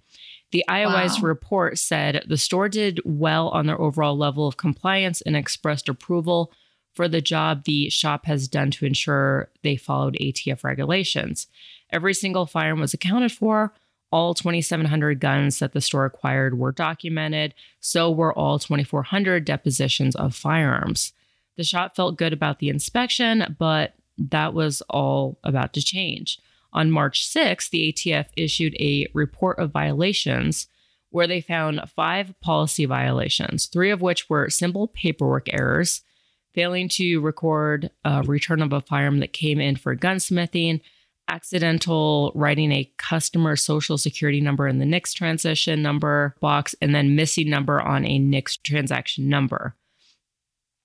The IOI's Wow. report said the store did well on their overall level of compliance and expressed approval for the job the shop has done to ensure they followed ATF regulations. Every single firearm was accounted for. All 2,700 guns that the store acquired were documented. So were all 2,400 depositions of firearms. The shop felt good about the inspection, but that was all about to change. On March 6th, the ATF issued a report of violations where they found five policy violations, three of which were simple paperwork errors, failing to record a return of a firearm that came in for gunsmithing, accidental writing a customer social security number in the NICS transition number box, and then missing number on a NICS transaction number.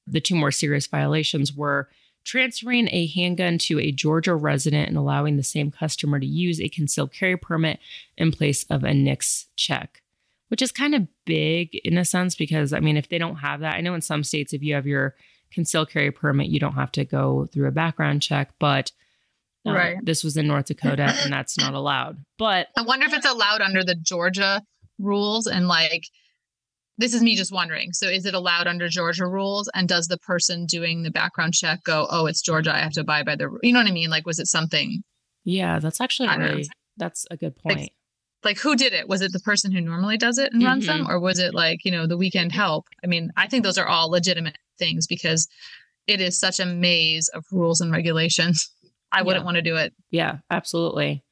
The two more serious violations were transferring a handgun to a Georgia resident and allowing the same customer to use a concealed carry permit in place of a NICS check, which is kind of big in a sense because, I mean, if they don't have that, I know in some states, if you have your concealed carry permit, you don't have to go through a background check, but um, Right. this was in North Dakota and that's not allowed. But I wonder if it's allowed under the Georgia rules and like this is me just wondering. So is it allowed under Georgia rules and does the person doing the background check go, "Oh, it's Georgia, I have to abide by the You know what I mean? Like was it something yeah, that's actually I don't know. really, that's a good point. like who did it? Was it the person who normally does it and runs them mm-hmm. or was it like, you know, the weekend help? I mean, I think those are all legitimate things because it is such a maze of rules and regulations. I wouldn't Yeah. want to do it. Yeah, absolutely.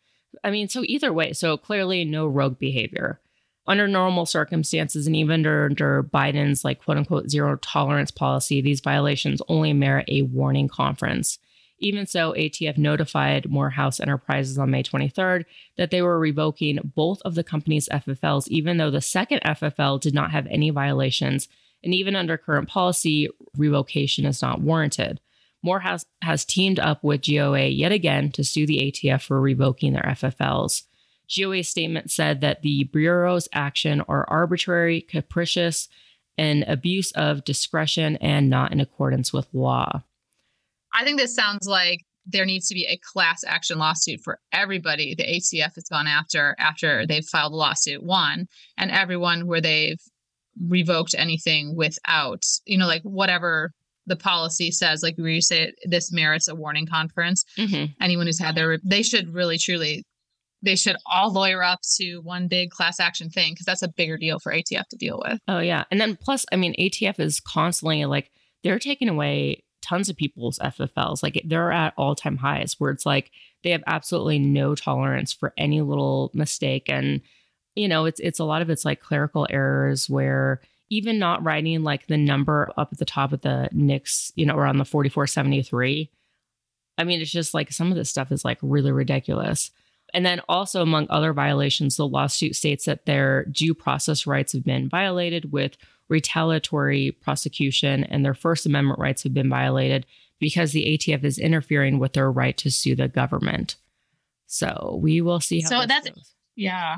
I mean, so either way, so clearly no rogue behavior. Under normal circumstances, and even under, under Biden's like quote unquote zero tolerance policy, these violations only merit a warning conference. Even so, ATF notified Morehouse Enterprises on May 23rd that they were revoking both of the company's FFLs, even though the second FFL did not have any violations. And even under current policy, revocation is not warranted. Morehouse has teamed up with GOA yet again to sue the ATF for revoking their FFLs. GOA's statement said that the Bureau's action are arbitrary, capricious, and abuse of discretion and not in accordance with law. I think this sounds like there needs to be a class action lawsuit for everybody the ATF has gone after after they've filed a lawsuit, one, and everyone where they've revoked anything without, you know, like whatever the policy says, like where you say this merits a warning conference. Mm-hmm. Anyone who's had their, they should really truly, they should all lawyer up to one big class action thing because that's a bigger deal for ATF to deal with. Oh, yeah. And then plus, I mean, ATF is constantly like, they're taking away tons of people's FFLs. Like they're at all time highs where it's like they have absolutely no tolerance for any little mistake. And, you know, it's, it's a lot of it's like clerical errors where even not writing like the number up at the top of the NICS, you know, around the 4473. I mean, it's just like some of this stuff is like really ridiculous. And then also, among other violations, the lawsuit states that their due process rights have been violated with retaliatory prosecution, and their First Amendment rights have been violated because the ATF is interfering with their right to sue the government. So we will see how So this that's- goes. Yeah.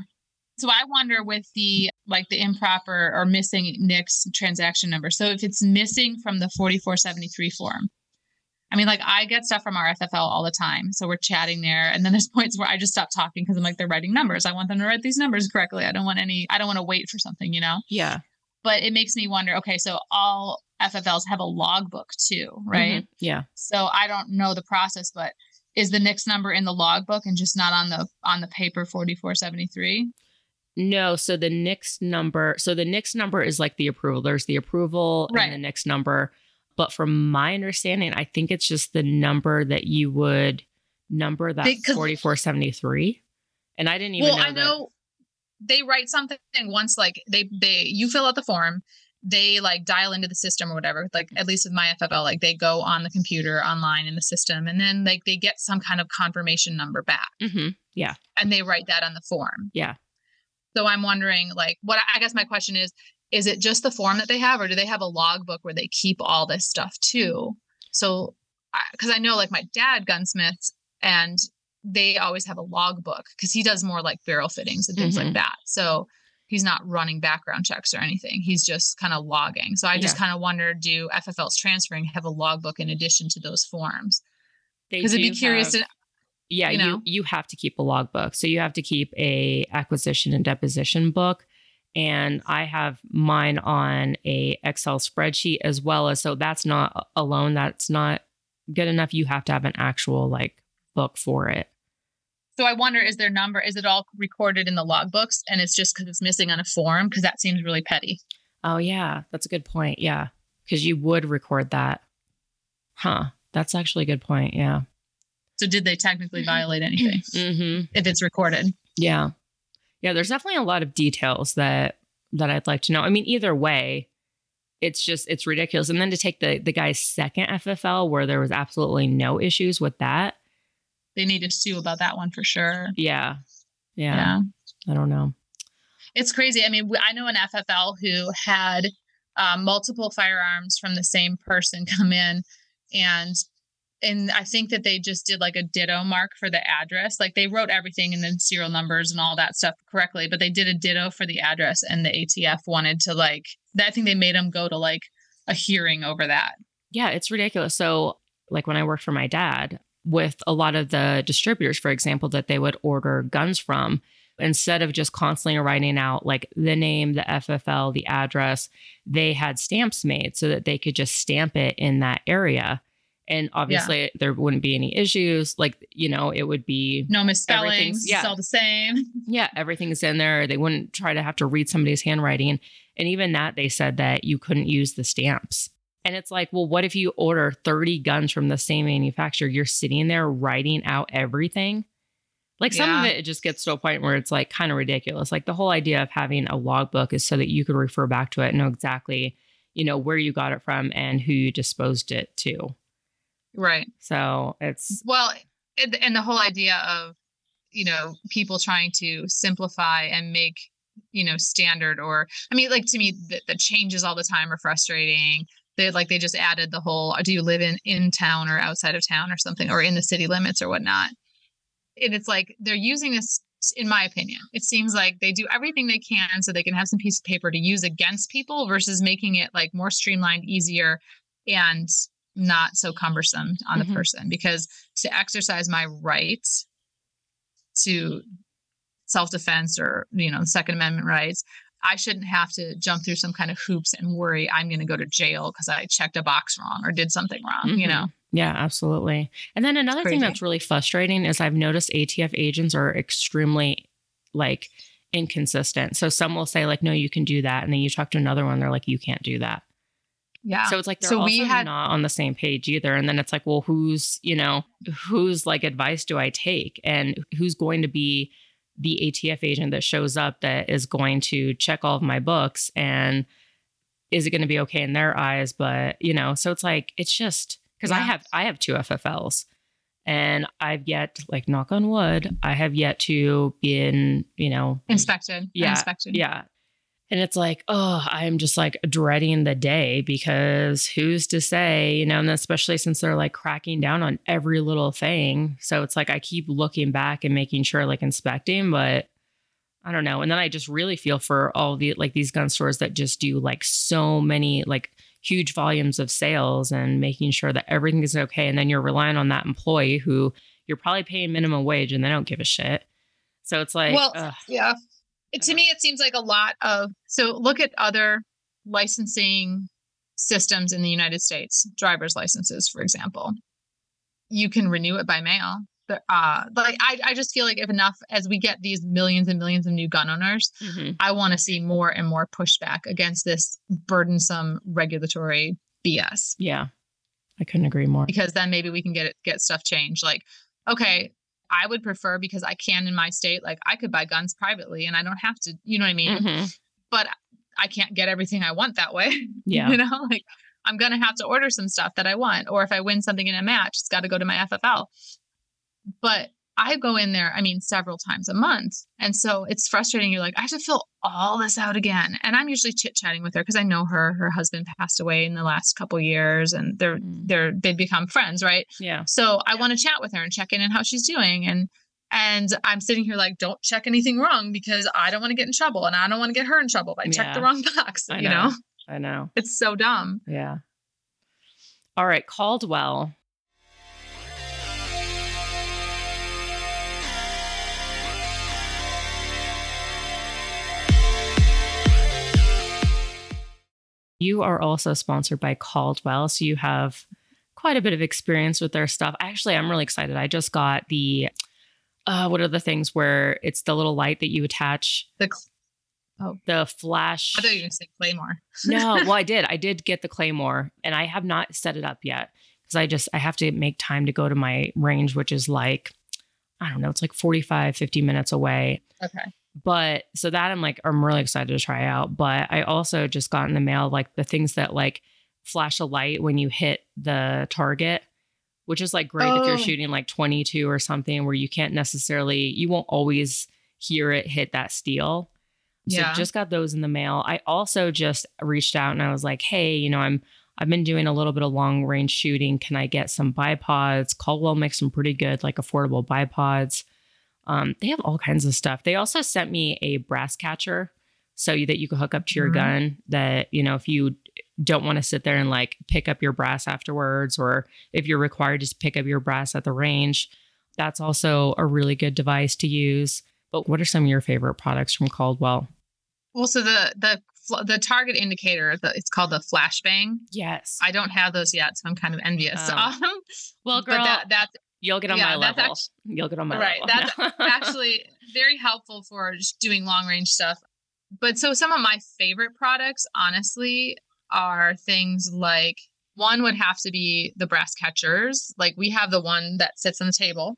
So I wonder with the like the improper or missing NICS transaction number. So if it's missing from the 4473 form, I mean, like I get stuff from our FFL all the time. So we're chatting there. And then there's points where I just stop talking because I'm like, they're writing numbers. I want them to write these numbers correctly. I don't want any, I don't want to wait for something, you know? Yeah. But it makes me wonder, okay, so all FFLs have a logbook too, right? Mhm. Yeah. So I don't know the process, but is the NICS number in the logbook and just not on the on the paper 4473? No, so the NICS number, so the NICS number is like the approval. There's the approval Right. and the NICS number. But from my understanding, I think it's just the number that you would number that 4473. And I didn't even well know i that- know they write something once like they they you fill out the form they like dial into the system or whatever like at least with my ffl like they go on the computer online in the system and then like they get some kind of confirmation number back Mhm. Yeah and they write that on the form Yeah. so i'm wondering like what i guess my question is is it just the form that they have or do they have a logbook where they keep all this stuff too so because I, know like my dad gunsmiths and they always have a logbook because he does more like barrel fittings and things Mhm. like that so he's not running background checks or anything he's just kind of logging so i just Yeah. kind of wonder do ffls transferring have a logbook in addition to those forms because i'd be curious have- to yeah you you, know? you have to keep a logbook so you have to keep a acquisition and deposition book and I have mine on a Excel spreadsheet as well as so that's not alone that's not good enough you have to have an actual like book for it. So I wonder, is their number, is it all recorded in the logbooks and it's just because it's missing on a form? Because that seems really petty. Oh, yeah. That's a good point. Yeah. Because you would record that. Huh. That's actually a good point. Yeah. So did they technically violate anything Mm-hmm. if it's recorded? Yeah. Yeah. There's definitely a lot of details that that I'd like to know. I mean, either way, it's just it's ridiculous. And then to take the the guy's second FFL where there was absolutely no issues with that. They need to sue about that one for sure. Yeah. Yeah. Yeah. I don't know. It's crazy. I mean, I know an FFL who had uh, multiple firearms from the same person come in, and and I think that they just did like a ditto mark for the address. Like they wrote everything and then serial numbers and all that stuff correctly, but they did a ditto for the address, and the ATF wanted to like. I think they made them go to like a hearing over that. Yeah, it's ridiculous. So, like when I worked for my dad, with a lot of the distributors, for example, that they would order guns from, instead of just constantly writing out like the name, the FFL, the address, they had stamps made so that they could just stamp it in that area. And obviously, there wouldn't be any issues. Like, you know, it would be, No misspellings. Yeah. It's all the same. yeah, everything's in there. They wouldn't try to have to read somebody's handwriting. And even that, they said that you couldn't use the stamps. And it's like, well, what if you order 30 guns from the same manufacturer? You're sitting there writing out everything. Like some of it, it just gets to a point where it's like kind of ridiculous. Like the whole idea of having a logbook is so that you could refer back to it and know exactly, you know, where you got it from and who you disposed it to. Right. So it's, Well, and, and the whole idea of, you know, people trying to simplify and make, you know, standard or, I mean, like to me, the changes all the time are frustrating. They like they just added the whole, do you live in in town or outside of town or something, or in the city limits or whatnot? And it's like they're using this, in my opinion, it seems like they do everything they can so they can have some piece of paper to use against people versus making it like more streamlined, easier, and not so cumbersome on Mhm. the person. Because to exercise my right to self-defense or you know second amendment rights i shouldn't have to jump through some kind of hoops and worry i'm going to go to jail because i checked a box wrong or did something wrong you Mhm. know Yeah, absolutely. And then another thing that's really frustrating is I've noticed ATF agents are extremely like inconsistent. So some will say like, no, you can do that, and then you talk to another one, they're like, you can't do that. yeah So it's like they're So also we had- not on the same page either. And then it's like, well, who's you know whose like advice do I take, and who's going to be the ATF agent that shows up that is going to check all of my books and is it going to be okay in their eyes? But you know, so it's like it's just because I have I have two FFLs, and I've yet like knock on wood, I have yet to be in you know inspected Yeah, inspected yeah. And it's like, oh, I'm just like dreading the day because who's to say, you know, and especially since they're like cracking down on every little thing. So it's like I keep looking back and making sure, like inspecting, but I don't know. And then I just really feel for all the like these gun stores that just do like so many like huge volumes of sales and making sure that everything is okay. And then you're relying on that employee who you're probably paying minimum wage and they don't give a shit. So it's like, Well, ugh. yeah It- to me it seems like a lot of so look at other licensing systems in the united states driver's licenses for example you can renew it by mail but uh like I, I just feel like if enough as we get these millions and millions of new gun owners Mhm. i want to see more and more pushback against this burdensome regulatory bs Yeah, I couldn't agree more. because then maybe we can get it get stuff changed like okay i would prefer because i can in my state like i could buy guns privately and i don't have to you know what i mean? Mhm. but i can't get everything i want that way Yeah, you know? Like i'm gonna have to order some stuff that i want or if i win something in a match it's got to go to my ffl but i go in there i mean several times a month and so it's frustrating you're like i have to fill all this out again and i'm usually chit-chatting with her because i know her her husband passed away in the last couple years and they're Mm. they're they've become friends right yeah, so I want to chat with her and check in on how she's doing. And and I'm sitting here like, don't check anything wrong because I don't want to get in trouble and I don't want to get her in trouble if I check the wrong box. I you know. know, I know. it's so dumb. Yeah. All right, Caldwell. You are also sponsored by Caldwell. So you have quite a bit of experience with their stuff. Actually, I'm really excited. I just got the, uh, what are the things where it's the little light that you attach? The Oh. The flash. I thought you were going to say Claymore. no, well, I did. I did get the Claymore and I have not set it up yet because I just, I have to make time to go to my range, which is like, I don't know, it's like 45, 50 minutes away. Okay. But so that I'm like, I'm really excited to try out. But I also just got in the mail like the things that like flash a light when you hit the target, which is like great if you're Oh. shooting like 22 or something where you can't necessarily, you won't always hear it hit that steel. So Yeah. just got those in the mail. I also just reached out and I was like, hey, you know, I'm I've been doing a little bit of long range shooting. Can I get some bipods? Caldwell makes some pretty good, like affordable bipods. Um, they have all kinds of stuff. They also sent me a brass catcher so that you can hook up to your Mhm. gun. That, you know, if you don't want to sit there and like pick up your brass afterwards, or if you're required to pick up your brass at the range, that's also a really good device to use. But what are some of your favorite products from Caldwell? Well, so the the the target indicator, the, it's called the flashbang. Yes. I don't have those yet, so I'm kind of envious. Oh. Um, well, girl, but that that's you'll get on yeah, my level. you'll get on my right, level. that's actually very helpful for just doing long range stuff. But so some of my favorite products, honestly, are things like one would have to be the brass catchers. Like we have the one that sits on the table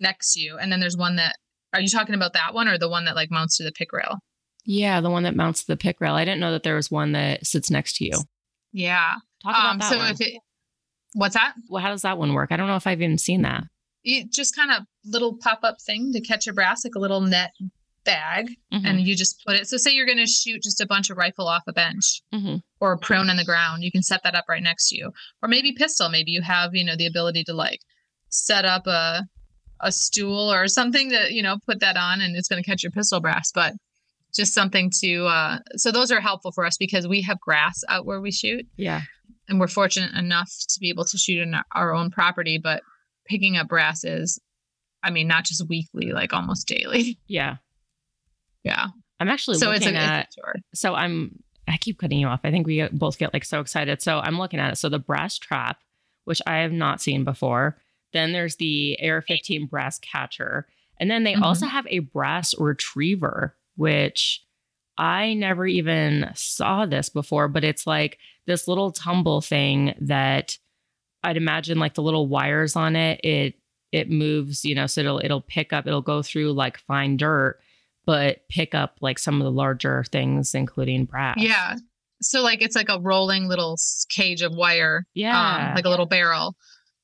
next to you, and then there's one that. Are you talking about that one or the one that like mounts to the pic rail? yeah, the one that mounts to the pic rail. I didn't know that there was one that sits next to you. Yeah. Talk about Um, that so one. if it, what's that? well, how does that one work? I don't know if I've even seen that. it just kind of little pop up thing to catch a brass, like a little net bag, Mhm, and you just put it. So, say you're going to shoot just a bunch of rifle off a bench mhm. or prone on the ground, you can set that up right next to you. Or maybe pistol. Maybe you have you know the ability to like set up a a stool or something to you know put that on, and it's going to catch your pistol brass. But just something to uh so those are helpful for us because we have grass out where we shoot Yeah. And we're fortunate enough to be able to shoot in our- own property but picking up brass is i mean not just weekly like almost daily Yeah. yeah I'm actually so it's looking a, at it's a so I'm I keep cutting you off. I think we both get like so excited. So I'm looking at it. So the brass trap, which I have not seen before. Then there's the AR 15 brass catcher. And then they Mhm. also have a brass retriever, which I never even saw this before, but it's like this little tumble thing that I'd imagine like the little wires on it, it it moves, you know, so it'll it'll pick up, it'll go through like fine dirt, but pick up like some of the larger things, including brass. yeah so like it's like a rolling little cage of wire Yeah. um, like a little barrel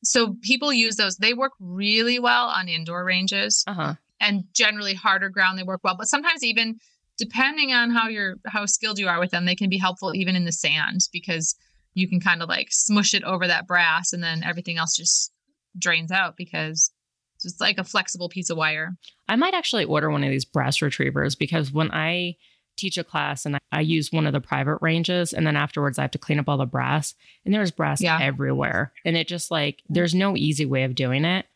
so people use those they work really well on indoor ranges uh-huh. and generally harder ground they work well but sometimes even depending on how you're how skilled you are with them they can be helpful even in the sand because you can kind of like smush it over that brass and then everything else just drains out because it's like a flexible piece of wire I might actually order one of these brass retrievers because when I teach a class and I, use one of the private ranges and then afterwards I have to clean up all the brass and there's brass Yeah. everywhere. And it just like there's no easy way of doing it.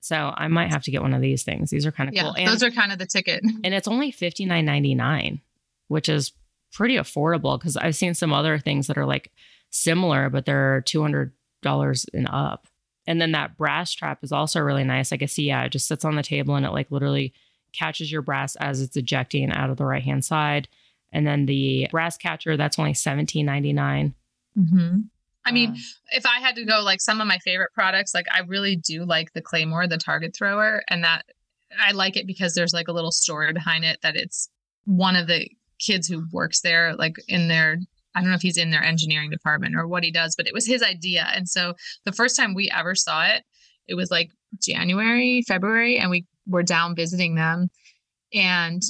So I might have to get one of these things. These are kind of yeah cool. And, those are kind of the ticket and it's only fifty nine ninety nine, which is pretty affordable because I've seen some other things that are like similar, but they're two hundred dollars and up. And then that brass trap is also really nice. I can see, yeah, it just sits on the table and it like literally catches your brass as it's ejecting out of the right hand side. And then the brass catcher, that's only seventeen ninety nine. mm-hmm. I mean uh-huh. if I had to go like some of my favorite products, like I really do like the Claymore, the target thrower, and that I like it because there's like a little story behind it that it's one of the kids who works there, like in their I don't know if he's in their engineering department or what he does, but it was his idea. And so the first time we ever saw it, it was like January, February, and we were down visiting them. And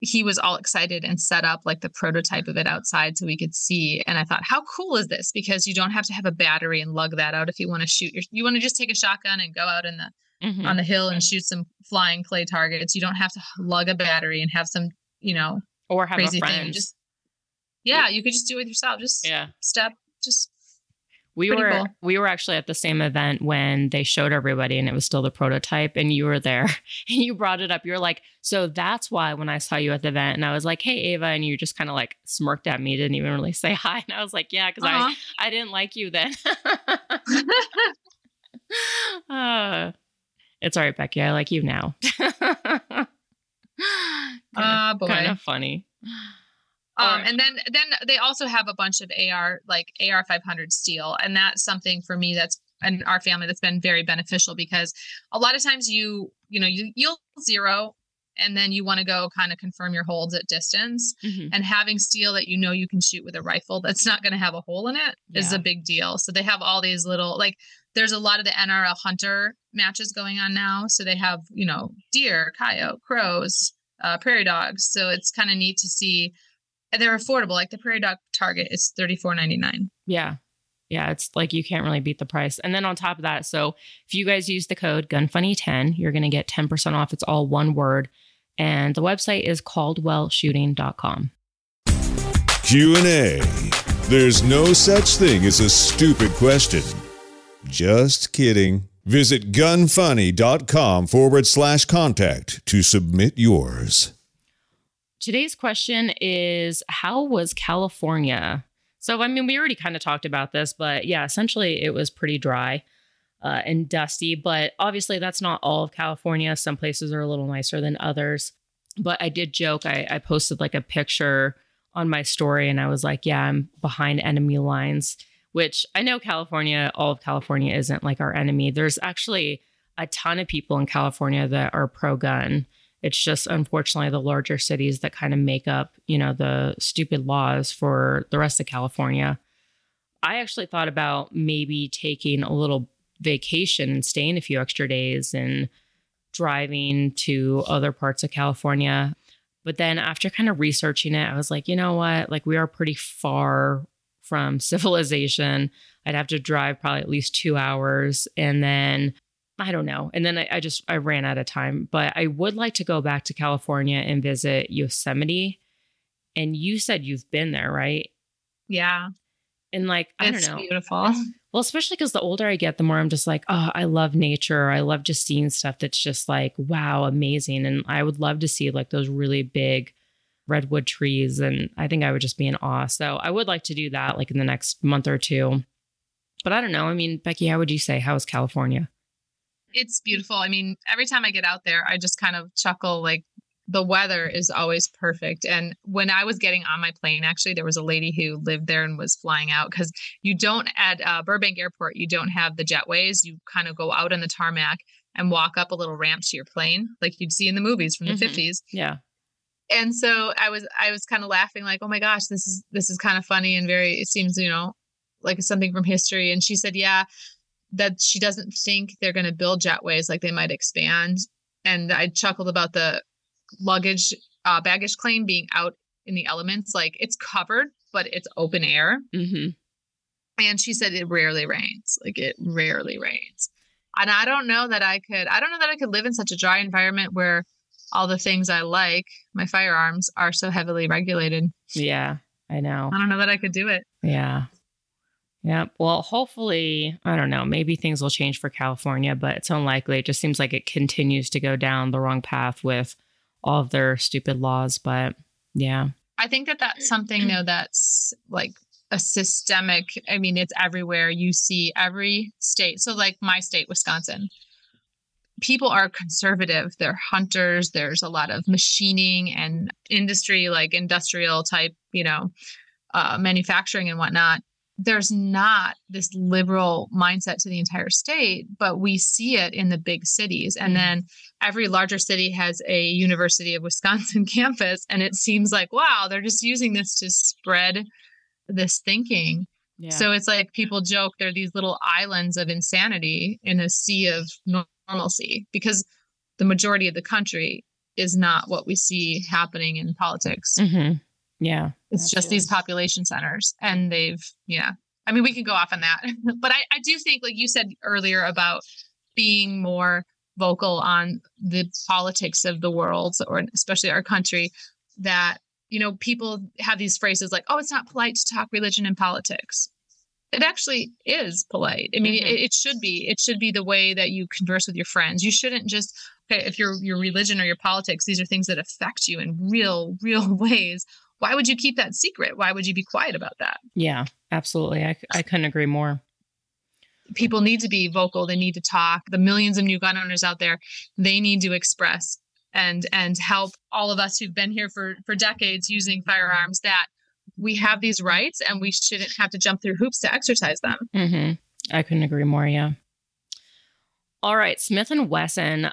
he was all excited and set up like the prototype of it outside so we could see. And I thought, how cool is this? Because you don't have to have a battery and lug that out if you want to shoot your you want to just take a shotgun and go out in the mhm. on the hill and shoot some flying clay targets. You don't have to lug a battery and have some, you know, or have crazy a thing. friend. You just yeah, you could just do it yourself. Just yeah. step, just We Pretty were cool. we were actually at the same event when they showed everybody and it was still the prototype and you were there and you brought it up. You were like, "So that's why when I saw you at the event and I was like, "Hey Ava," and you just kind of like smirked at me, didn't even really say hi. And I was like, "Yeah, I Uh-huh. I didn't like you then." uh, it's all right, Becky. I like you now. Ah, boy. kind of funny. Um, and then then they also have a bunch of AR like AR 500 steel, and that's something for me that's and our family that's been very beneficial because a lot of times you you know you you'll zero and then you want to go kind of confirm your holds at distance Mhm. and having steel that you know you can shoot with a rifle that's not going to have a hole in it is Yeah. a big deal. So they have all these little like there's a lot of the NRL hunter matches going on now. So they have you know deer, coyote, crows, uh, prairie dogs. So it's kind of neat to see. And they're affordable. Like the prairie dog target is thirty four ninety nine. Yeah. Yeah, it's like you can't really beat the price. And then on top of that, so if you guys use the code GUNFUNNY10, you're going to get 10% off. It's all one word. And the website is caldwellshooting.com. Q&A. There's no such thing as a stupid question. Just kidding. Visit gunfunny.com forward slash contact to submit yours. Today's question is How was California? So, I mean, we already kind of talked about this, but yeah, essentially it was pretty dry uh, and dusty. But obviously, that's not all of California. Some places are a little nicer than others. But I did joke, I, I posted like a picture on my story and I was like, Yeah, I'm behind enemy lines, which I know California, all of California isn't like our enemy. There's actually a ton of people in California that are pro gun. It's just unfortunately the larger cities that kind of make up, you know, the stupid laws for the rest of California. I actually thought about maybe taking a little vacation and staying a few extra days and driving to other parts of California. But then after kind of researching it, I was like, you know what? Like we are pretty far from civilization. I'd have to drive probably at least two hours. And then I don't know. And then I, I just I ran out of time. But I would like to go back to California and visit Yosemite. And you said you've been there, right? Yeah, And like, I it's don't know. beautiful. Well, especially because the older I get, the more I'm just like, oh, I love nature. I love just seeing stuff that's just like, wow, amazing. And I would love to see like those really big redwood trees. And I think I would just be in awe. So I would like to do that like in the next month or two. But I don't know. I mean, Becky, how would you say? How is California? It's beautiful. I mean, every time I get out there, I just kind of chuckle. Like the weather is always perfect. And when I was getting on my plane, actually, there was a lady who lived there and was flying out because you don't at uh, Burbank Airport, you don't have the jetways. You kind of go out on the tarmac and walk up a little ramp to your plane, like you'd see in the movies from the Mhm. 50s. Yeah. and so i was i was kind of laughing like oh my gosh this is this is kind of funny and very it seems you know like something from history and she said yeah that she doesn't think they're going to build jetways like they might expand. And i chuckled about the luggage uh, baggage claim being out in the elements. Like it's covered but it's open air. Hmm and she said it rarely rains. Like it rarely rains. And i don't know that i could i don't know that i could live in such a dry environment where all the things i like my firearms are so heavily regulated. Yeah. I know. i don't know that i could do it. Yeah. Yeah. Well, hopefully, I don't know, maybe things will change for California, but it's unlikely. It just seems like it continues to go down the wrong path with all of their stupid laws. But yeah. i think that that's something though that's like a systemic i mean it's everywhere you see every state so like my state wisconsin people are conservative they're hunters there's a lot of machining and industry like industrial type you know uh, manufacturing and whatnot there's not this liberal mindset to the entire state but we see it in the big cities and Mhm. then every larger city has a university of wisconsin campus and it seems like wow they're just using this to spread this thinking Yeah. so it's like people joke they're these little islands of insanity in a sea of normalcy because the majority of the country is not what we see happening in politics. hmm Yeah. It's just these population centers. And they've, yeah. I mean, we can go off on that. but I, I do think, like you said earlier, about being more vocal on the politics of the world or especially our country, that, you know, people have these phrases like, oh, it's not polite to talk religion and politics. it actually is polite. I mean, Mhm. it, it should be. It should be the way that you converse with your friends. You shouldn't just okay if your your religion or your politics. These are things that affect you in real real ways. Why would you keep that secret? Why would you be quiet about that? Yeah, absolutely. I, I couldn't agree more. People need to be vocal. They need to talk. The millions of new gun owners out there, they need to express and and help all of us who've been here for for decades using firearms that we have these rights and we shouldn't have to jump through hoops to exercise them. hmm I couldn't agree more. Yeah. All right, Smith and Wesson.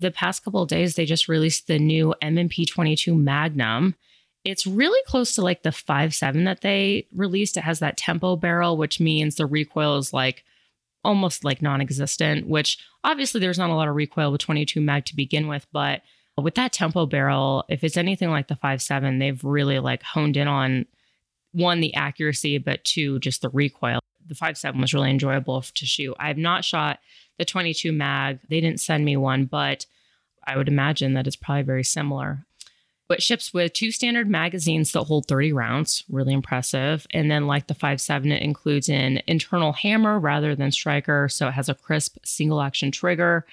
The past couple of days, they just released the new M&P 22 Magnum. It's really close to like the 5.7 that they released. It has that tempo barrel, which means the recoil is like almost like non-existent which obviously there's not a lot of recoil with 22 mag to begin with but with that tempo barrel if it's anything like the 5.7 they've really like honed in on one the accuracy but two just the recoil the 5.7 was really enjoyable to shoot i have not shot the 22 mag they didn't send me one but i would imagine that it's probably very similar but ships with two standard magazines that hold 30 rounds, really impressive. And then, like the 5.7, it includes an internal hammer rather than striker, so it has a crisp single action trigger.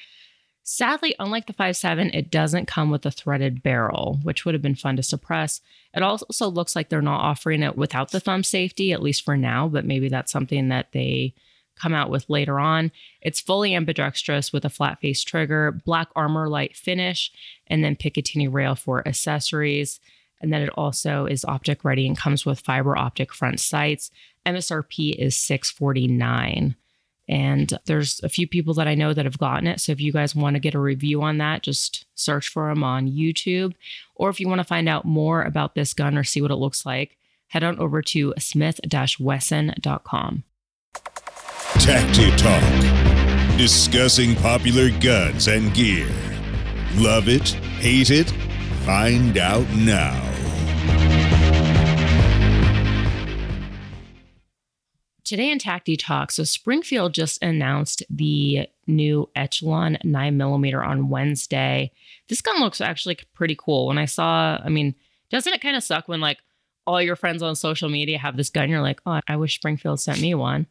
Sadly, unlike the 5.7, it doesn't come with a threaded barrel, which would have been fun to suppress. It also looks like they're not offering it without the thumb safety, at least for now, but maybe that's something that they come out with later on. It's fully ambidextrous with a flat face trigger, black Armornite finish, and then Picatinny rail for accessories. And then it also is optic ready and comes with fiber optic front sights. MSRP is 649. And there's a few people that I know that have gotten it. So if you guys want to get a review on that, just search for them on YouTube. Or if you want to find out more about this gun or see what it looks like, head on over to smith-wesson.com. Tacti Talk. Discussing popular guns and gear. Love it? Hate it? Find out now. Today in Tacti Talk, so Springfield just announced the new Echelon 9mm on Wednesday. This gun looks actually pretty cool. When I saw, I mean, doesn't it kind of suck when like all your friends on social media have this gun? You're like, oh, I wish Springfield sent me one.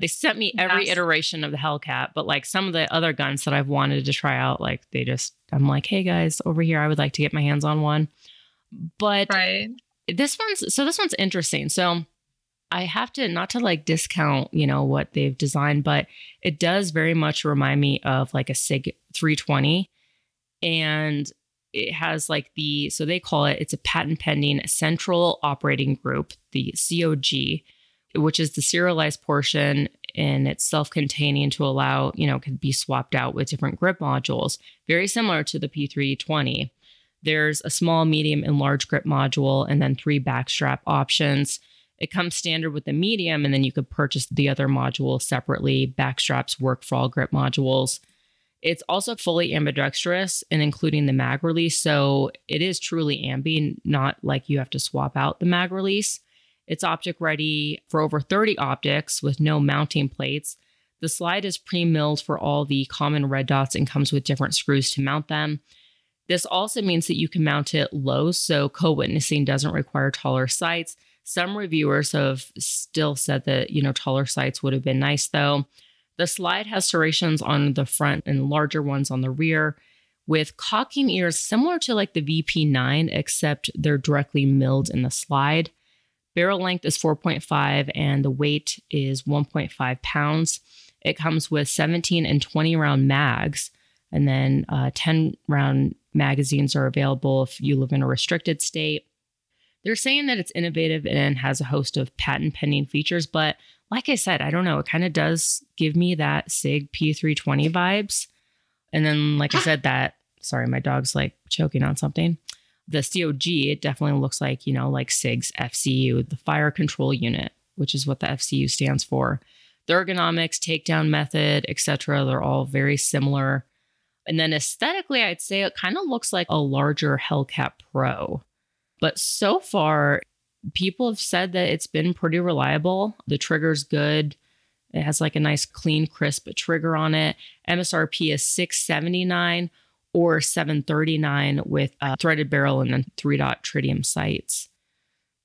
They sent me every Yes. iteration of the Hellcat, but like some of the other guns that I've wanted to try out, like they just, I'm like, hey guys, over here, I would like to get my hands on one. But Right. this one's so this one's interesting. So I have to not to like discount, you know, what they've designed, but it does very much remind me of like a SIG 320. And it has like the so they call it it's a patent pending central operating group, the COG, which is the serialized portion and it's self-containing to allow, you know, could be swapped out with different grip modules, very similar to the P320. There's a small, medium, and large grip module, and then three backstrap options. It comes standard with the medium, and then you could purchase the other module separately. Backstraps work for all grip modules. It's also fully ambidextrous and including the mag release. So it is truly ambi, not like you have to swap out the mag release. It's optic ready for over 30 optics with no mounting plates. The slide is pre milled for all the common red dots and comes with different screws to mount them. This also means that you can mount it low, so co witnessing doesn't require taller sights. Some reviewers have still said that, you know, taller sights would have been nice though. The slide has serrations on the front and larger ones on the rear with cocking ears similar to like the VP9, except they're directly milled in the slide. Barrel length is 4.5 and the weight is 1.5 pounds. It comes with 17 and 20 round mags, and then uh, 10 round magazines are available if you live in a restricted state. They're saying that it's innovative and has a host of patent pending features, but like I said, I don't know. It kind of does give me that SIG P320 vibes. And then, like I said, that sorry, my dog's like choking on something. The COG, it definitely looks like, you know, like SIG's FCU, the fire control unit, which is what the FCU stands for. The ergonomics, takedown method, etc. They're all very similar. And then aesthetically, I'd say it kind of looks like a larger Hellcat Pro. But so far, people have said that it's been pretty reliable. The trigger's good. It has like a nice clean, crisp trigger on it. MSRP is 679 or 739 with a threaded barrel and then three dot tritium sights.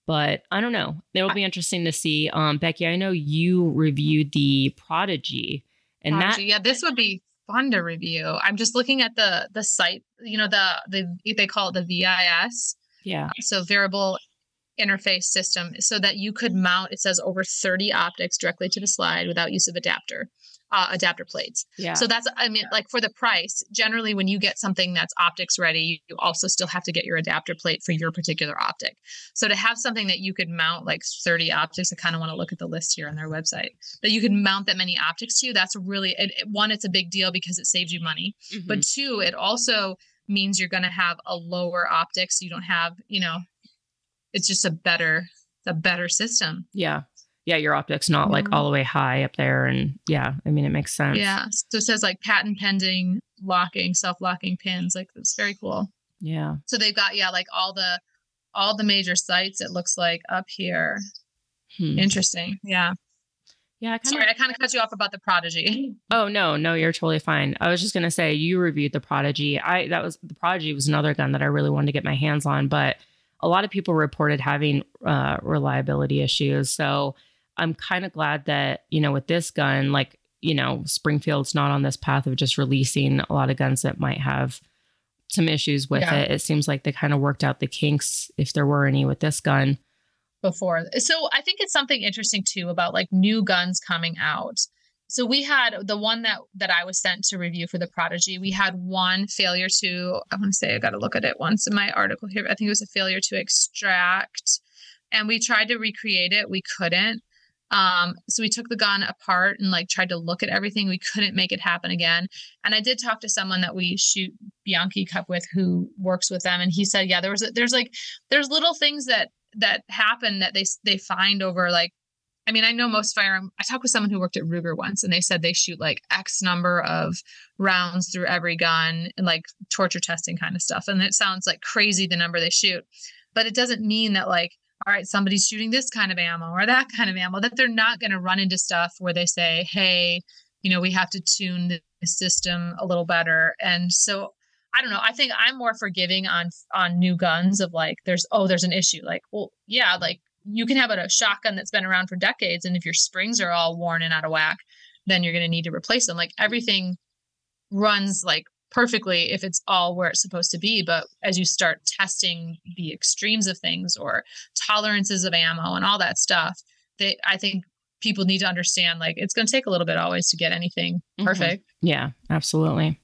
But I don't know. It'll be interesting to see. Um, Becky, I know you reviewed the Prodigy, and Prodigy, that yeah, this would be fun to review. I'm just looking at the the site. You know the the they call it the VIS, yeah, so variable interface system, so that you could mount. It says over 30 optics directly to the slide without use of adapter. Uh, adapter plates. yeah, So that's, I mean, like for the price, generally when you get something that's optics ready, you also still have to get your adapter plate for your particular optic. So to have something that you could mount like 30 optics, I kind of want to look at the list here on their website, that you could mount that many optics to, that's really, it, it- one, it's a big deal because it saves you money. Mhm. But two, it also means you're going to have a lower optic. So you don't have, you know, it's just a better, a better system. yeah, yeah. Your optics not like all the way high up there, and yeah, I mean it makes sense. Yeah. So it says like patent pending locking, self locking pins. Like it's very cool. yeah, So they've got yeah, like all the all the major sites. It looks like up here. Hmm. Interesting. Yeah. yeah. I kind Sorry. I kind of cut you off about the prodigy. Oh no, no, you're totally fine. I was just gonna say you reviewed the Prodigy. I that was the Prodigy was another gun that I really wanted to get my hands on, but a lot of people reported having uh, reliability issues. So I'm kind of glad that you know with this gun, like you know, Springfield's not on this path of just releasing a lot of guns that might have some issues with Yeah. it. It seems like they kind of worked out the kinks if there were any with this gun. before. So I think it's something interesting too about like new guns coming out. So we had the one that that I was sent to review for the Prodigy. We had one failure to I want to say I got to look at it once in my article here. I think it was a failure to extract, and we tried to recreate it. We couldn't. Um, so we took the gun apart and like tried to look at everything. We couldn't make it happen again. And I did talk to someone that we shoot Bianchi Cup with who works with them, and he said, yeah, there was a, there's like there's little things that that happen that they they find over like I mean, I know most firearm. I talked with someone who worked at Ruger once, and they said they shoot like X number of rounds through every gun and like torture testing kind of stuff. And it sounds like crazy the number they shoot, but it doesn't mean that like, all right, somebody's shooting this kind of ammo or that kind of ammo. That they're not going to run into stuff where they say, hey, you know, we have to tune the system a little better. And so I don't know. I think I'm more forgiving on on new guns of like there's oh there's an issue like well yeah like you can have a, a shotgun that's been around for decades and if your springs are all worn and out of whack then you're going to need to replace them like everything runs like perfectly if it's all where it's supposed to be but as you start testing the extremes of things or tolerances of ammo and all that stuff they I think people need to understand like it's going to take a little bit always to get anything Mhm. perfect Yeah, absolutely.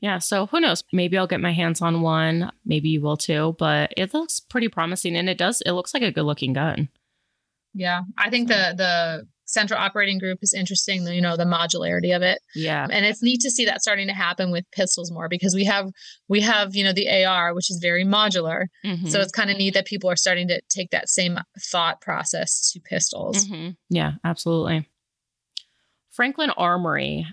Yeah, so who knows? Maybe I'll get my hands on one. Maybe you will too, but it looks pretty promising and it does it looks like a good looking gun. Yeah, I think the the central operating group is interesting. You know, the modularity of it, Yeah. and it's neat to see that starting to happen with pistols more because we have we have you know the AR, which is very modular. Mhm. So it's kind of neat that people are starting to take that same thought process to pistols. Mhm. Yeah, absolutely. Franklin Armory.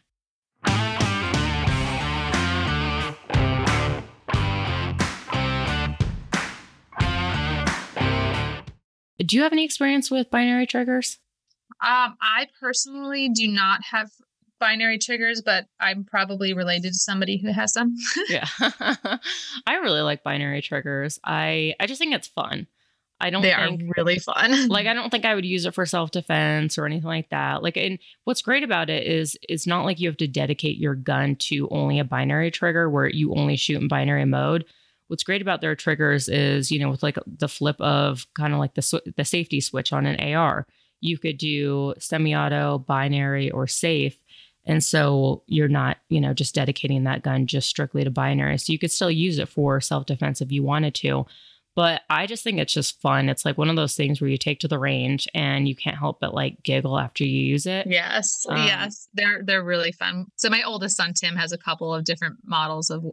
Do you have any experience with binary triggers? Um, I personally do not have binary triggers, but I'm probably related to somebody who has them. yeah. I really like binary triggers. I I just think it's fun. I don't they think are really fun. like I don't think I would use it for self-defense or anything like that. Like and what's great about it is it's not like you have to dedicate your gun to only a binary trigger where you only shoot in binary mode. What's great about their triggers is, you know, with like the flip of kind of like the sw- the safety switch on an AR, you could do semi-auto, binary or safe. And so you're not, you know, just dedicating that gun just strictly to binary. So you could still use it for self-defense if you wanted to. But I just think it's just fun. It's like one of those things where you take to the range and you can't help but like giggle after you use it. Yes, Um, yes, they're they're really fun. So my oldest son Tim has a couple of different models of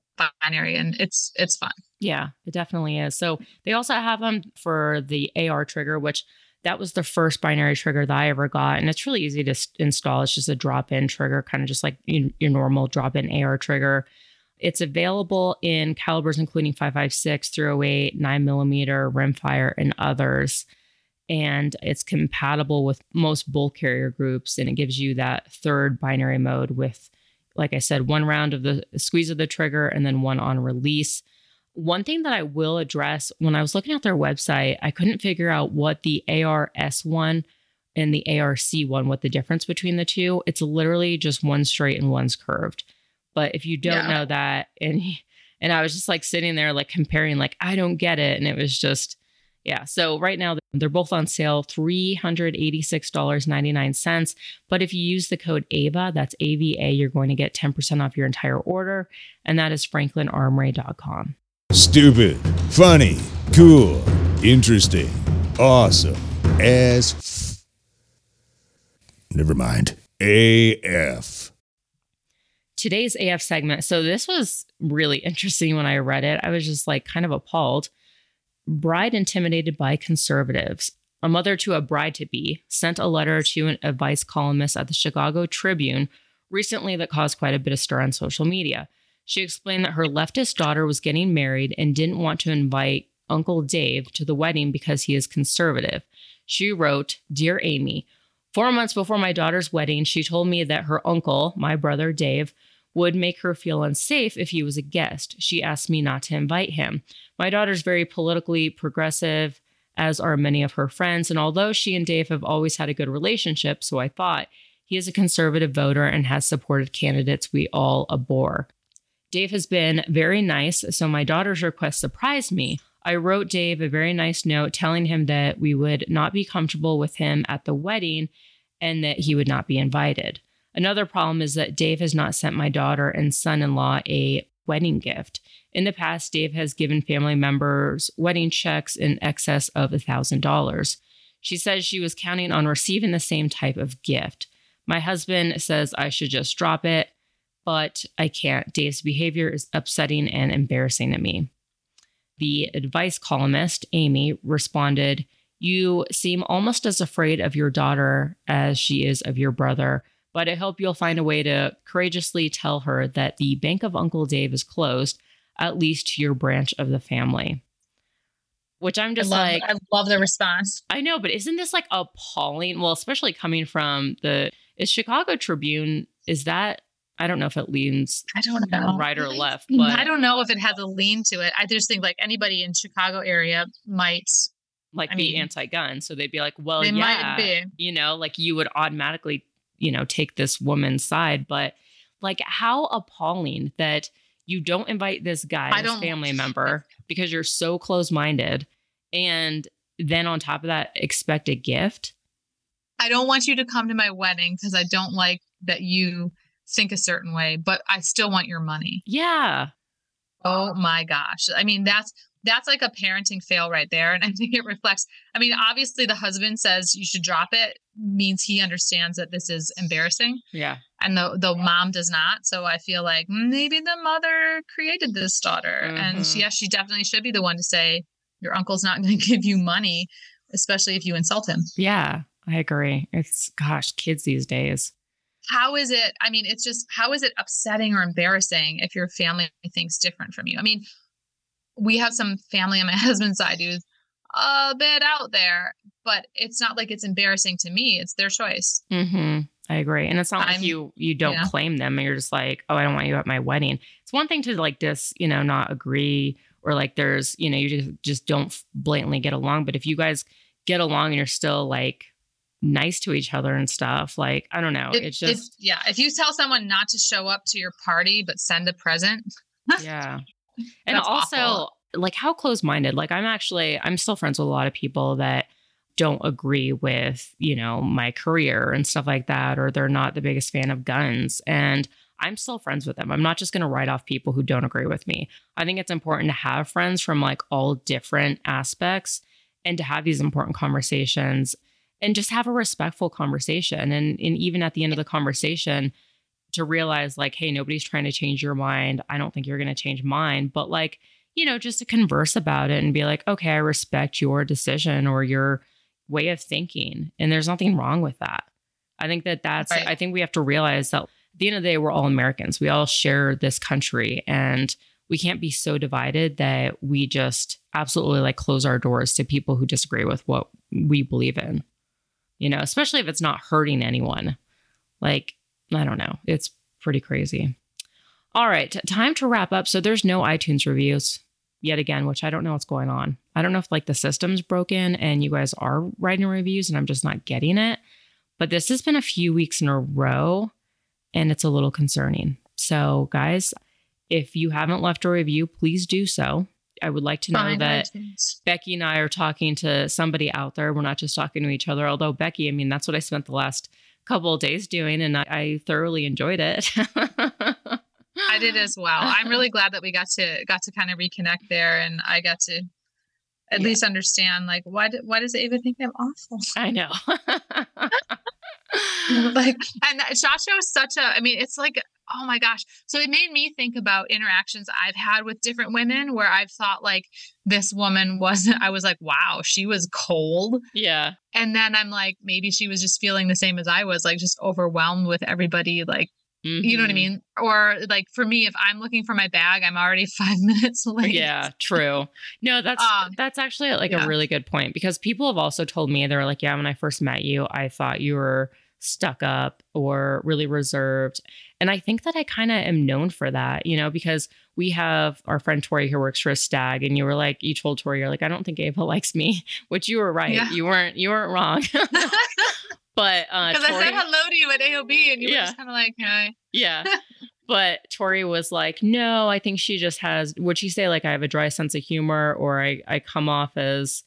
binary, and it's it's fun. Yeah, it definitely is. So they also have them for the AR trigger, which that was the first binary trigger that I ever got. And it's really easy to s- install. It's just a drop in trigger, kind of just like your, your normal drop in AR trigger. It's available in calibers including 5.56, 308, 9 millimeter, rimfire, and others. and it's compatible with most bolt carrier groups and it gives you that third binary mode with like i said one round of the squeeze of the trigger and then one on release one thing that i will address when i was looking at their website i couldn't figure out what the ars one and the arc one what the difference between the two it's literally just one straight and one's curved but if you don't Yeah. know that and and i was just like sitting there like comparing like i don't get it and it was just yeah. So right now they're both on sale, $386.99. But if you use the code AVA, that's AVA, you're going to get 10% off your entire order. And that is franklinarmory.com. Stupid, funny, cool, interesting, awesome, as f- Never mind. AF. Today's AF segment. So this was really interesting when I read it. I was just like kind of appalled. Bride intimidated by conservatives. A mother to a bride to be sent a letter to an advice columnist at the Chicago Tribune recently that caused quite a bit of stir on social media. She explained that her leftist daughter was getting married and didn't want to invite Uncle Dave to the wedding because he is conservative. She wrote, Dear Amy, four months before my daughter's wedding, she told me that her uncle, my brother Dave, would make her feel unsafe if he was a guest. She asked me not to invite him. My daughter's very politically progressive, as are many of her friends. And although she and Dave have always had a good relationship, so I thought, he is a conservative voter and has supported candidates we all abhor. Dave has been very nice, so my daughter's request surprised me. I wrote Dave a very nice note telling him that we would not be comfortable with him at the wedding and that he would not be invited. Another problem is that Dave has not sent my daughter and son in law a wedding gift. In the past, Dave has given family members wedding checks in excess of $1,000. She says she was counting on receiving the same type of gift. My husband says I should just drop it, but I can't. Dave's behavior is upsetting and embarrassing to me. The advice columnist, Amy, responded, You seem almost as afraid of your daughter as she is of your brother but I hope you'll find a way to courageously tell her that the Bank of Uncle Dave is closed, at least to your branch of the family. Which I'm I just love, like, I love the response. I know, but isn't this like appalling? Well, especially coming from the is Chicago Tribune, is that I don't know if it leans I don't know. right or left, but I don't know if it has a lean to it. I just think like anybody in Chicago area might like I be mean, anti-gun. So they'd be like, well, yeah, might be. you know, like you would automatically, you know, take this woman's side. But like, how appalling that you don't invite this guy, I this family member, because you're so close minded. And then on top of that, expect a gift. I don't want you to come to my wedding because I don't like that you think a certain way, but I still want your money. Yeah. Oh my gosh. I mean, that's that's like a parenting fail right there. And I think it reflects, I mean, obviously the husband says you should drop it, means he understands that this is embarrassing. Yeah. And the the mom does not. So I feel like maybe the mother created this daughter. And Mhm. yes, she definitely should be the one to say, Your uncle's not gonna give you money, especially if you insult him. Yeah. I agree. It's gosh, kids these days. How is it i mean it's just how is it upsetting or embarrassing if your family thinks different from you i mean we have some family on my husband's side who's a bit out there but it's not like it's embarrassing to me it's their choice hmm I agree. And it's not like I'm- you you don't yeah. claim them and you're just like, oh, I don't want you at my wedding. It's one thing to like dis, you know, not agree or like there's, you know, you just just don't blatantly get along. But if you guys get along and you're still like nice to each other and stuff, like I don't know. If- it's just yeah if you tell someone not to show up to your party but send a present yeah. And also awful. like how close minded. Like I'm actually I'm still friends with a lot of people that don't agree with, you know, my career and stuff like that, or they're not the biggest fan of guns. And I'm still friends with them. I'm not just going to write off people who don't agree with me. I think it's important to have friends from like all different aspects and to have these important conversations and just have a respectful conversation. And, and even at the end of the conversation, to realize like, hey, nobody's trying to change your mind. I don't think you're going to change mine. But like, you know, just to converse about it and be like, okay, I respect your decision or your way of thinking. And there's nothing wrong with that. I think that that's, Right. I think we have to realize that at the end of the day, we're all Americans. We all share this country and we can't be so divided that we just absolutely like close our doors to people who disagree with what we believe in. You know, especially if it's not hurting anyone. Like, I don't know. It's pretty crazy. All right, time to wrap up. So there's no iTunes reviews yet again, which I don't know what's going on. I don't know if like the system's broken and you guys are writing reviews and I'm just not getting it. But this has been a few weeks in a row and it's a little concerning. So, guys, if you haven't left a review, please do so. I would like to know Fine, that. Becky and I are talking to somebody out there. We're not just talking to each other. Although, Becky, I mean, that's what I spent the last couple of days doing and I, I thoroughly enjoyed it. I did as well. I'm really glad that we got to got to kind of reconnect there, and I got to at Yeah. least understand like why do, why does Ava think I'm awful? I know. like, and Shasha is such a. I mean, it's like oh my gosh. So it made me think about interactions I've had with different women where I've thought like this woman wasn't. I was like, wow, she was cold, yeah. and then I'm like, maybe she was just feeling the same as I was, like just overwhelmed with everybody, like. You know what I Mhm. mean? Or like for me, if I'm looking for my bag, I'm already five minutes late. Yeah, true. No, that's Um, that's actually like yeah. a really good point because people have also told me they're like, yeah, when I first met you, I thought you were stuck up or really reserved. And I think that I kind of am known for that, you know, because we have our friend Tori who works for a stag, and you were like, you told Tori, you're like, I don't think Ava likes me, which you were right. Yeah. You weren't you weren't wrong. but uh Because I said hello to you at AOB and you Yeah. were just kind of like, hi. Yeah. But Tori was like, no, I think she just has, would she say like I have a dry sense of humor or I, I come off as.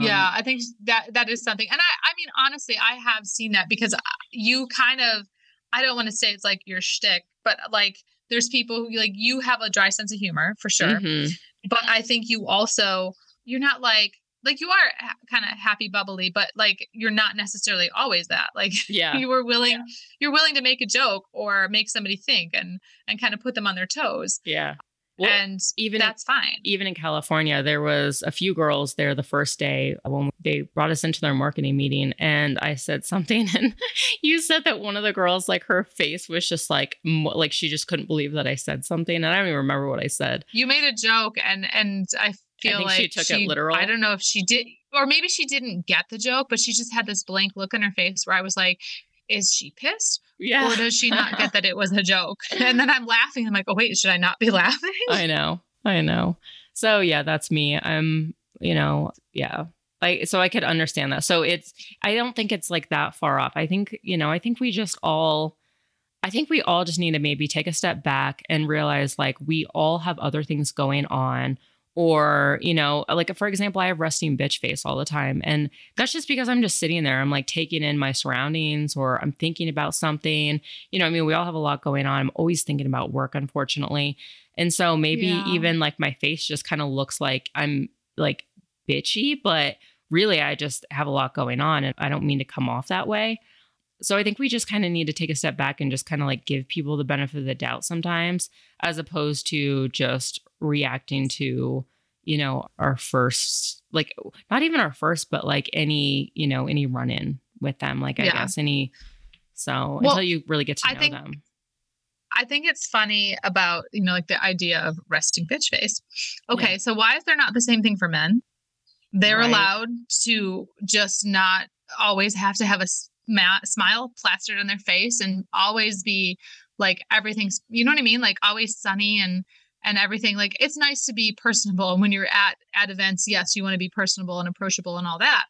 Um, yeah, I think that that is something. And I, I mean, honestly, I have seen that because you kind of, I don't want to say it's like your shtick, but like there's people who like you have a dry sense of humor for sure. mhm. But I think you also, you're not like, like you are ha- kind of happy bubbly, but like you're not necessarily always that. Like Yeah. you were willing, you're willing to make a joke or make somebody think and and kind of put them on their toes, Yeah. Well, and even in- that's fine. even in California, there was a few girls there the first day when they brought us into their marketing meeting, and I said something, and you said that one of the girls, like her face was just like, like she just couldn't believe that I said something, and I don't even remember what I said. You made a joke, and and I feel think like she took it literal. I don't know if she did, or maybe she didn't get the joke, but she just had this blank look on her face where I was like, "Is she pissed, Yeah. or does she not get that it was a joke?" And then I'm laughing. I'm like, "Oh wait, should I not be laughing?" I know. I know. So yeah, that's me. I'm, you know, yeah. Like so I could understand that. So it's I don't think it's like that far off. I think, you know, I think we just all I think we all just need to maybe take a step back and realize like we all have other things going on or, you know, like for example, I have resting bitch face all the time and that's just because I'm just sitting there. I'm like taking in my surroundings or I'm thinking about something. You know, I mean, we all have a lot going on. I'm always thinking about work unfortunately. And so maybe Yeah. even like my face just kind of looks like I'm like bitchy, but really I just have a lot going on and I don't mean to come off that way. So I think we just kind of need to take a step back and just kind of like give people the benefit of the doubt sometimes as opposed to just reacting to, you know, our first like not even our first but like any, you know, any run in with them like I Yeah. guess any so Well, until you really get to I know think- them. I think it's funny about you know like the idea of resting bitch face. Okay, Yeah. so why is there not the same thing for men? They're Right. allowed to just not always have to have a sma- smile plastered on their face and always be like everything's you know what I mean? Like always sunny and and everything. Like it's nice to be personable. And when you're at at events yes you want to be personable and approachable and all that.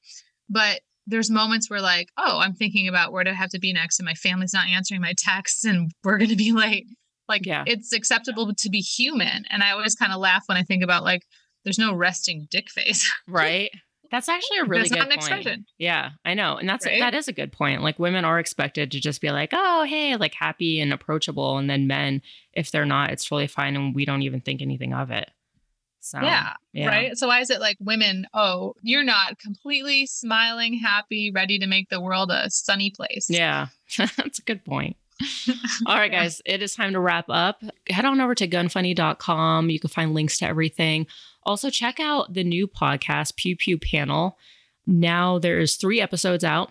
But there's moments where like oh i'm thinking about where do i have to be next and my family's not answering my texts and we're going to be late. Like Yeah. it's acceptable to be human. And i always kind of laugh when i think about like there's no resting dick face. Right? That's actually a really That's good point. expression. Yeah, I know. And that's Right? that is a good point. Like women are expected to just be like, "Oh, hey, like happy and approachable." And then men, if they're not, it's totally fine and we don't even think anything of it. So, yeah, yeah. right so why is it like women oh you're not completely smiling happy ready to make the world a sunny place Yeah. That's a good point. All right, guys, it is time to wrap up. Head on over to gunfunny.com. You can find links to everything. Also, check out the new podcast, Pew Pew Panel. Now there's three episodes out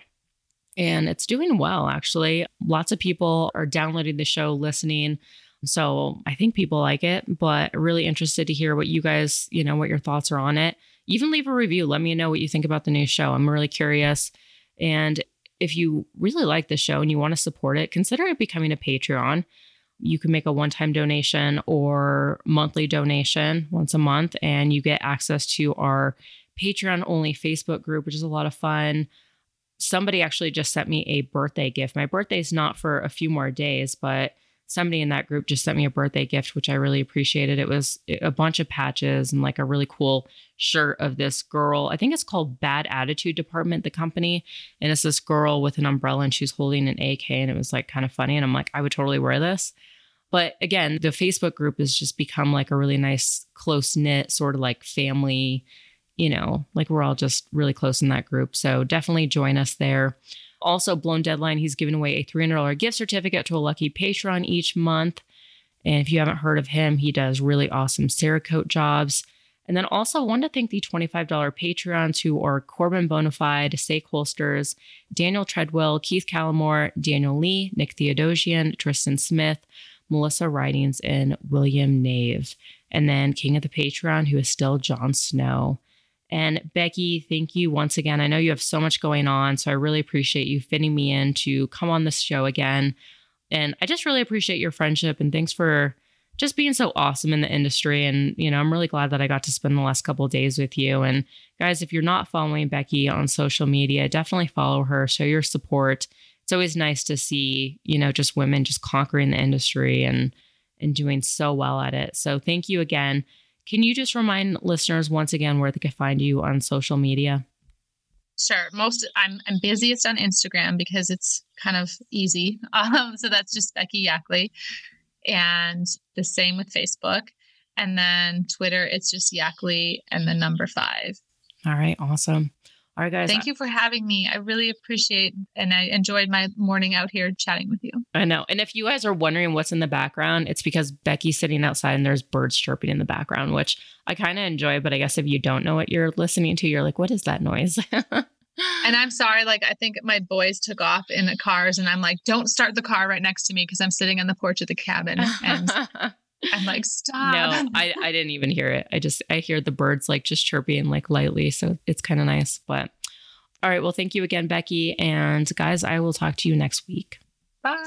and it's doing well, actually. Lots of people are downloading the show, listening. So I think people like it, but really interested to hear what you guys, you know, what your thoughts are on it. even leave a review. Let me know what you think about the new show. I'm really curious. And if you really like the show and you want to support it, consider becoming a Patreon. You can make a one time donation or monthly donation once a month, and you get access to our Patreon only Facebook group, which is a lot of fun. Somebody actually just sent me a birthday gift. My birthday is not for a few more days, but somebody in that group just sent me a birthday gift, which I really appreciated. It was a bunch of patches and like a really cool shirt of this girl. I think it's called Bad Attitude Department, the company. And it's this girl with an umbrella and she's holding an AK. And it was like kind of funny. And I'm like, I would totally wear this. But again, the Facebook group has just become like a really nice, close knit sort of like family, you know, like we're all just really close in that group. So definitely join us there. Also, Blown Deadline, he's giving away a $300 gift certificate to a lucky patron each month. And if you haven't heard of him, he does really awesome Cerakote jobs. And then also want to thank the $25 Patreons who are Corbin Bonafide, Sake Holsters, Daniel Treadwell, Keith Callamore, Daniel Lee, Nick Theodosian, Tristan Smith, Melissa Ridings, and William Nave. And then King of the Patreon, who is still Jon Snow. And Becky, thank you once again. I know you have so much going on, so I really appreciate you fitting me in to come on this show again. And I just really appreciate your friendship and thanks for just being so awesome in the industry. And, you know, I'm really glad that I got to spend the last couple days with you. And guys, if you're not following Becky on social media, definitely follow her, show your support. It's always nice to see, you know, just women just conquering the industry and and doing so well at it. So thank you again. Can you just remind listeners once again where they can find you on social media? Sure. Most I'm I'm busiest on Instagram because it's kind of easy. Um, so that's just Becky Yackley, and the same with Facebook, and then Twitter. It's just Yackley and the number five. All right. Awesome. All right, guys. Thank you for having me. I really appreciate and I enjoyed my morning out here chatting with you. I know. And if you guys are wondering what's in the background, it's because Becky's sitting outside and there's birds chirping in the background, which I kind of enjoy. But I guess if you don't know what you're listening to, you're like, what is that noise? and I'm sorry, like I think my boys took off in the cars and I'm like, don't start the car right next to me because I'm sitting on the porch of the cabin. And I'm like, stop. No, I, I didn't even hear it. I just I hear the birds like just chirping like lightly. So it's kind of nice. But all right. Well, thank you again, Becky. And guys, I will talk to you next week. Bye.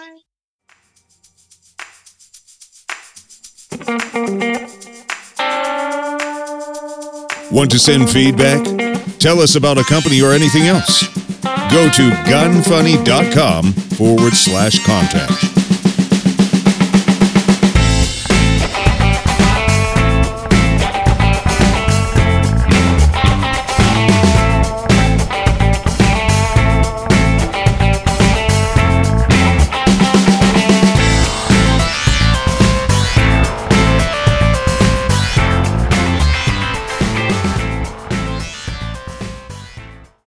Want to send feedback? Tell us about a company or anything else. Go to gunfunny.com forward slash contact.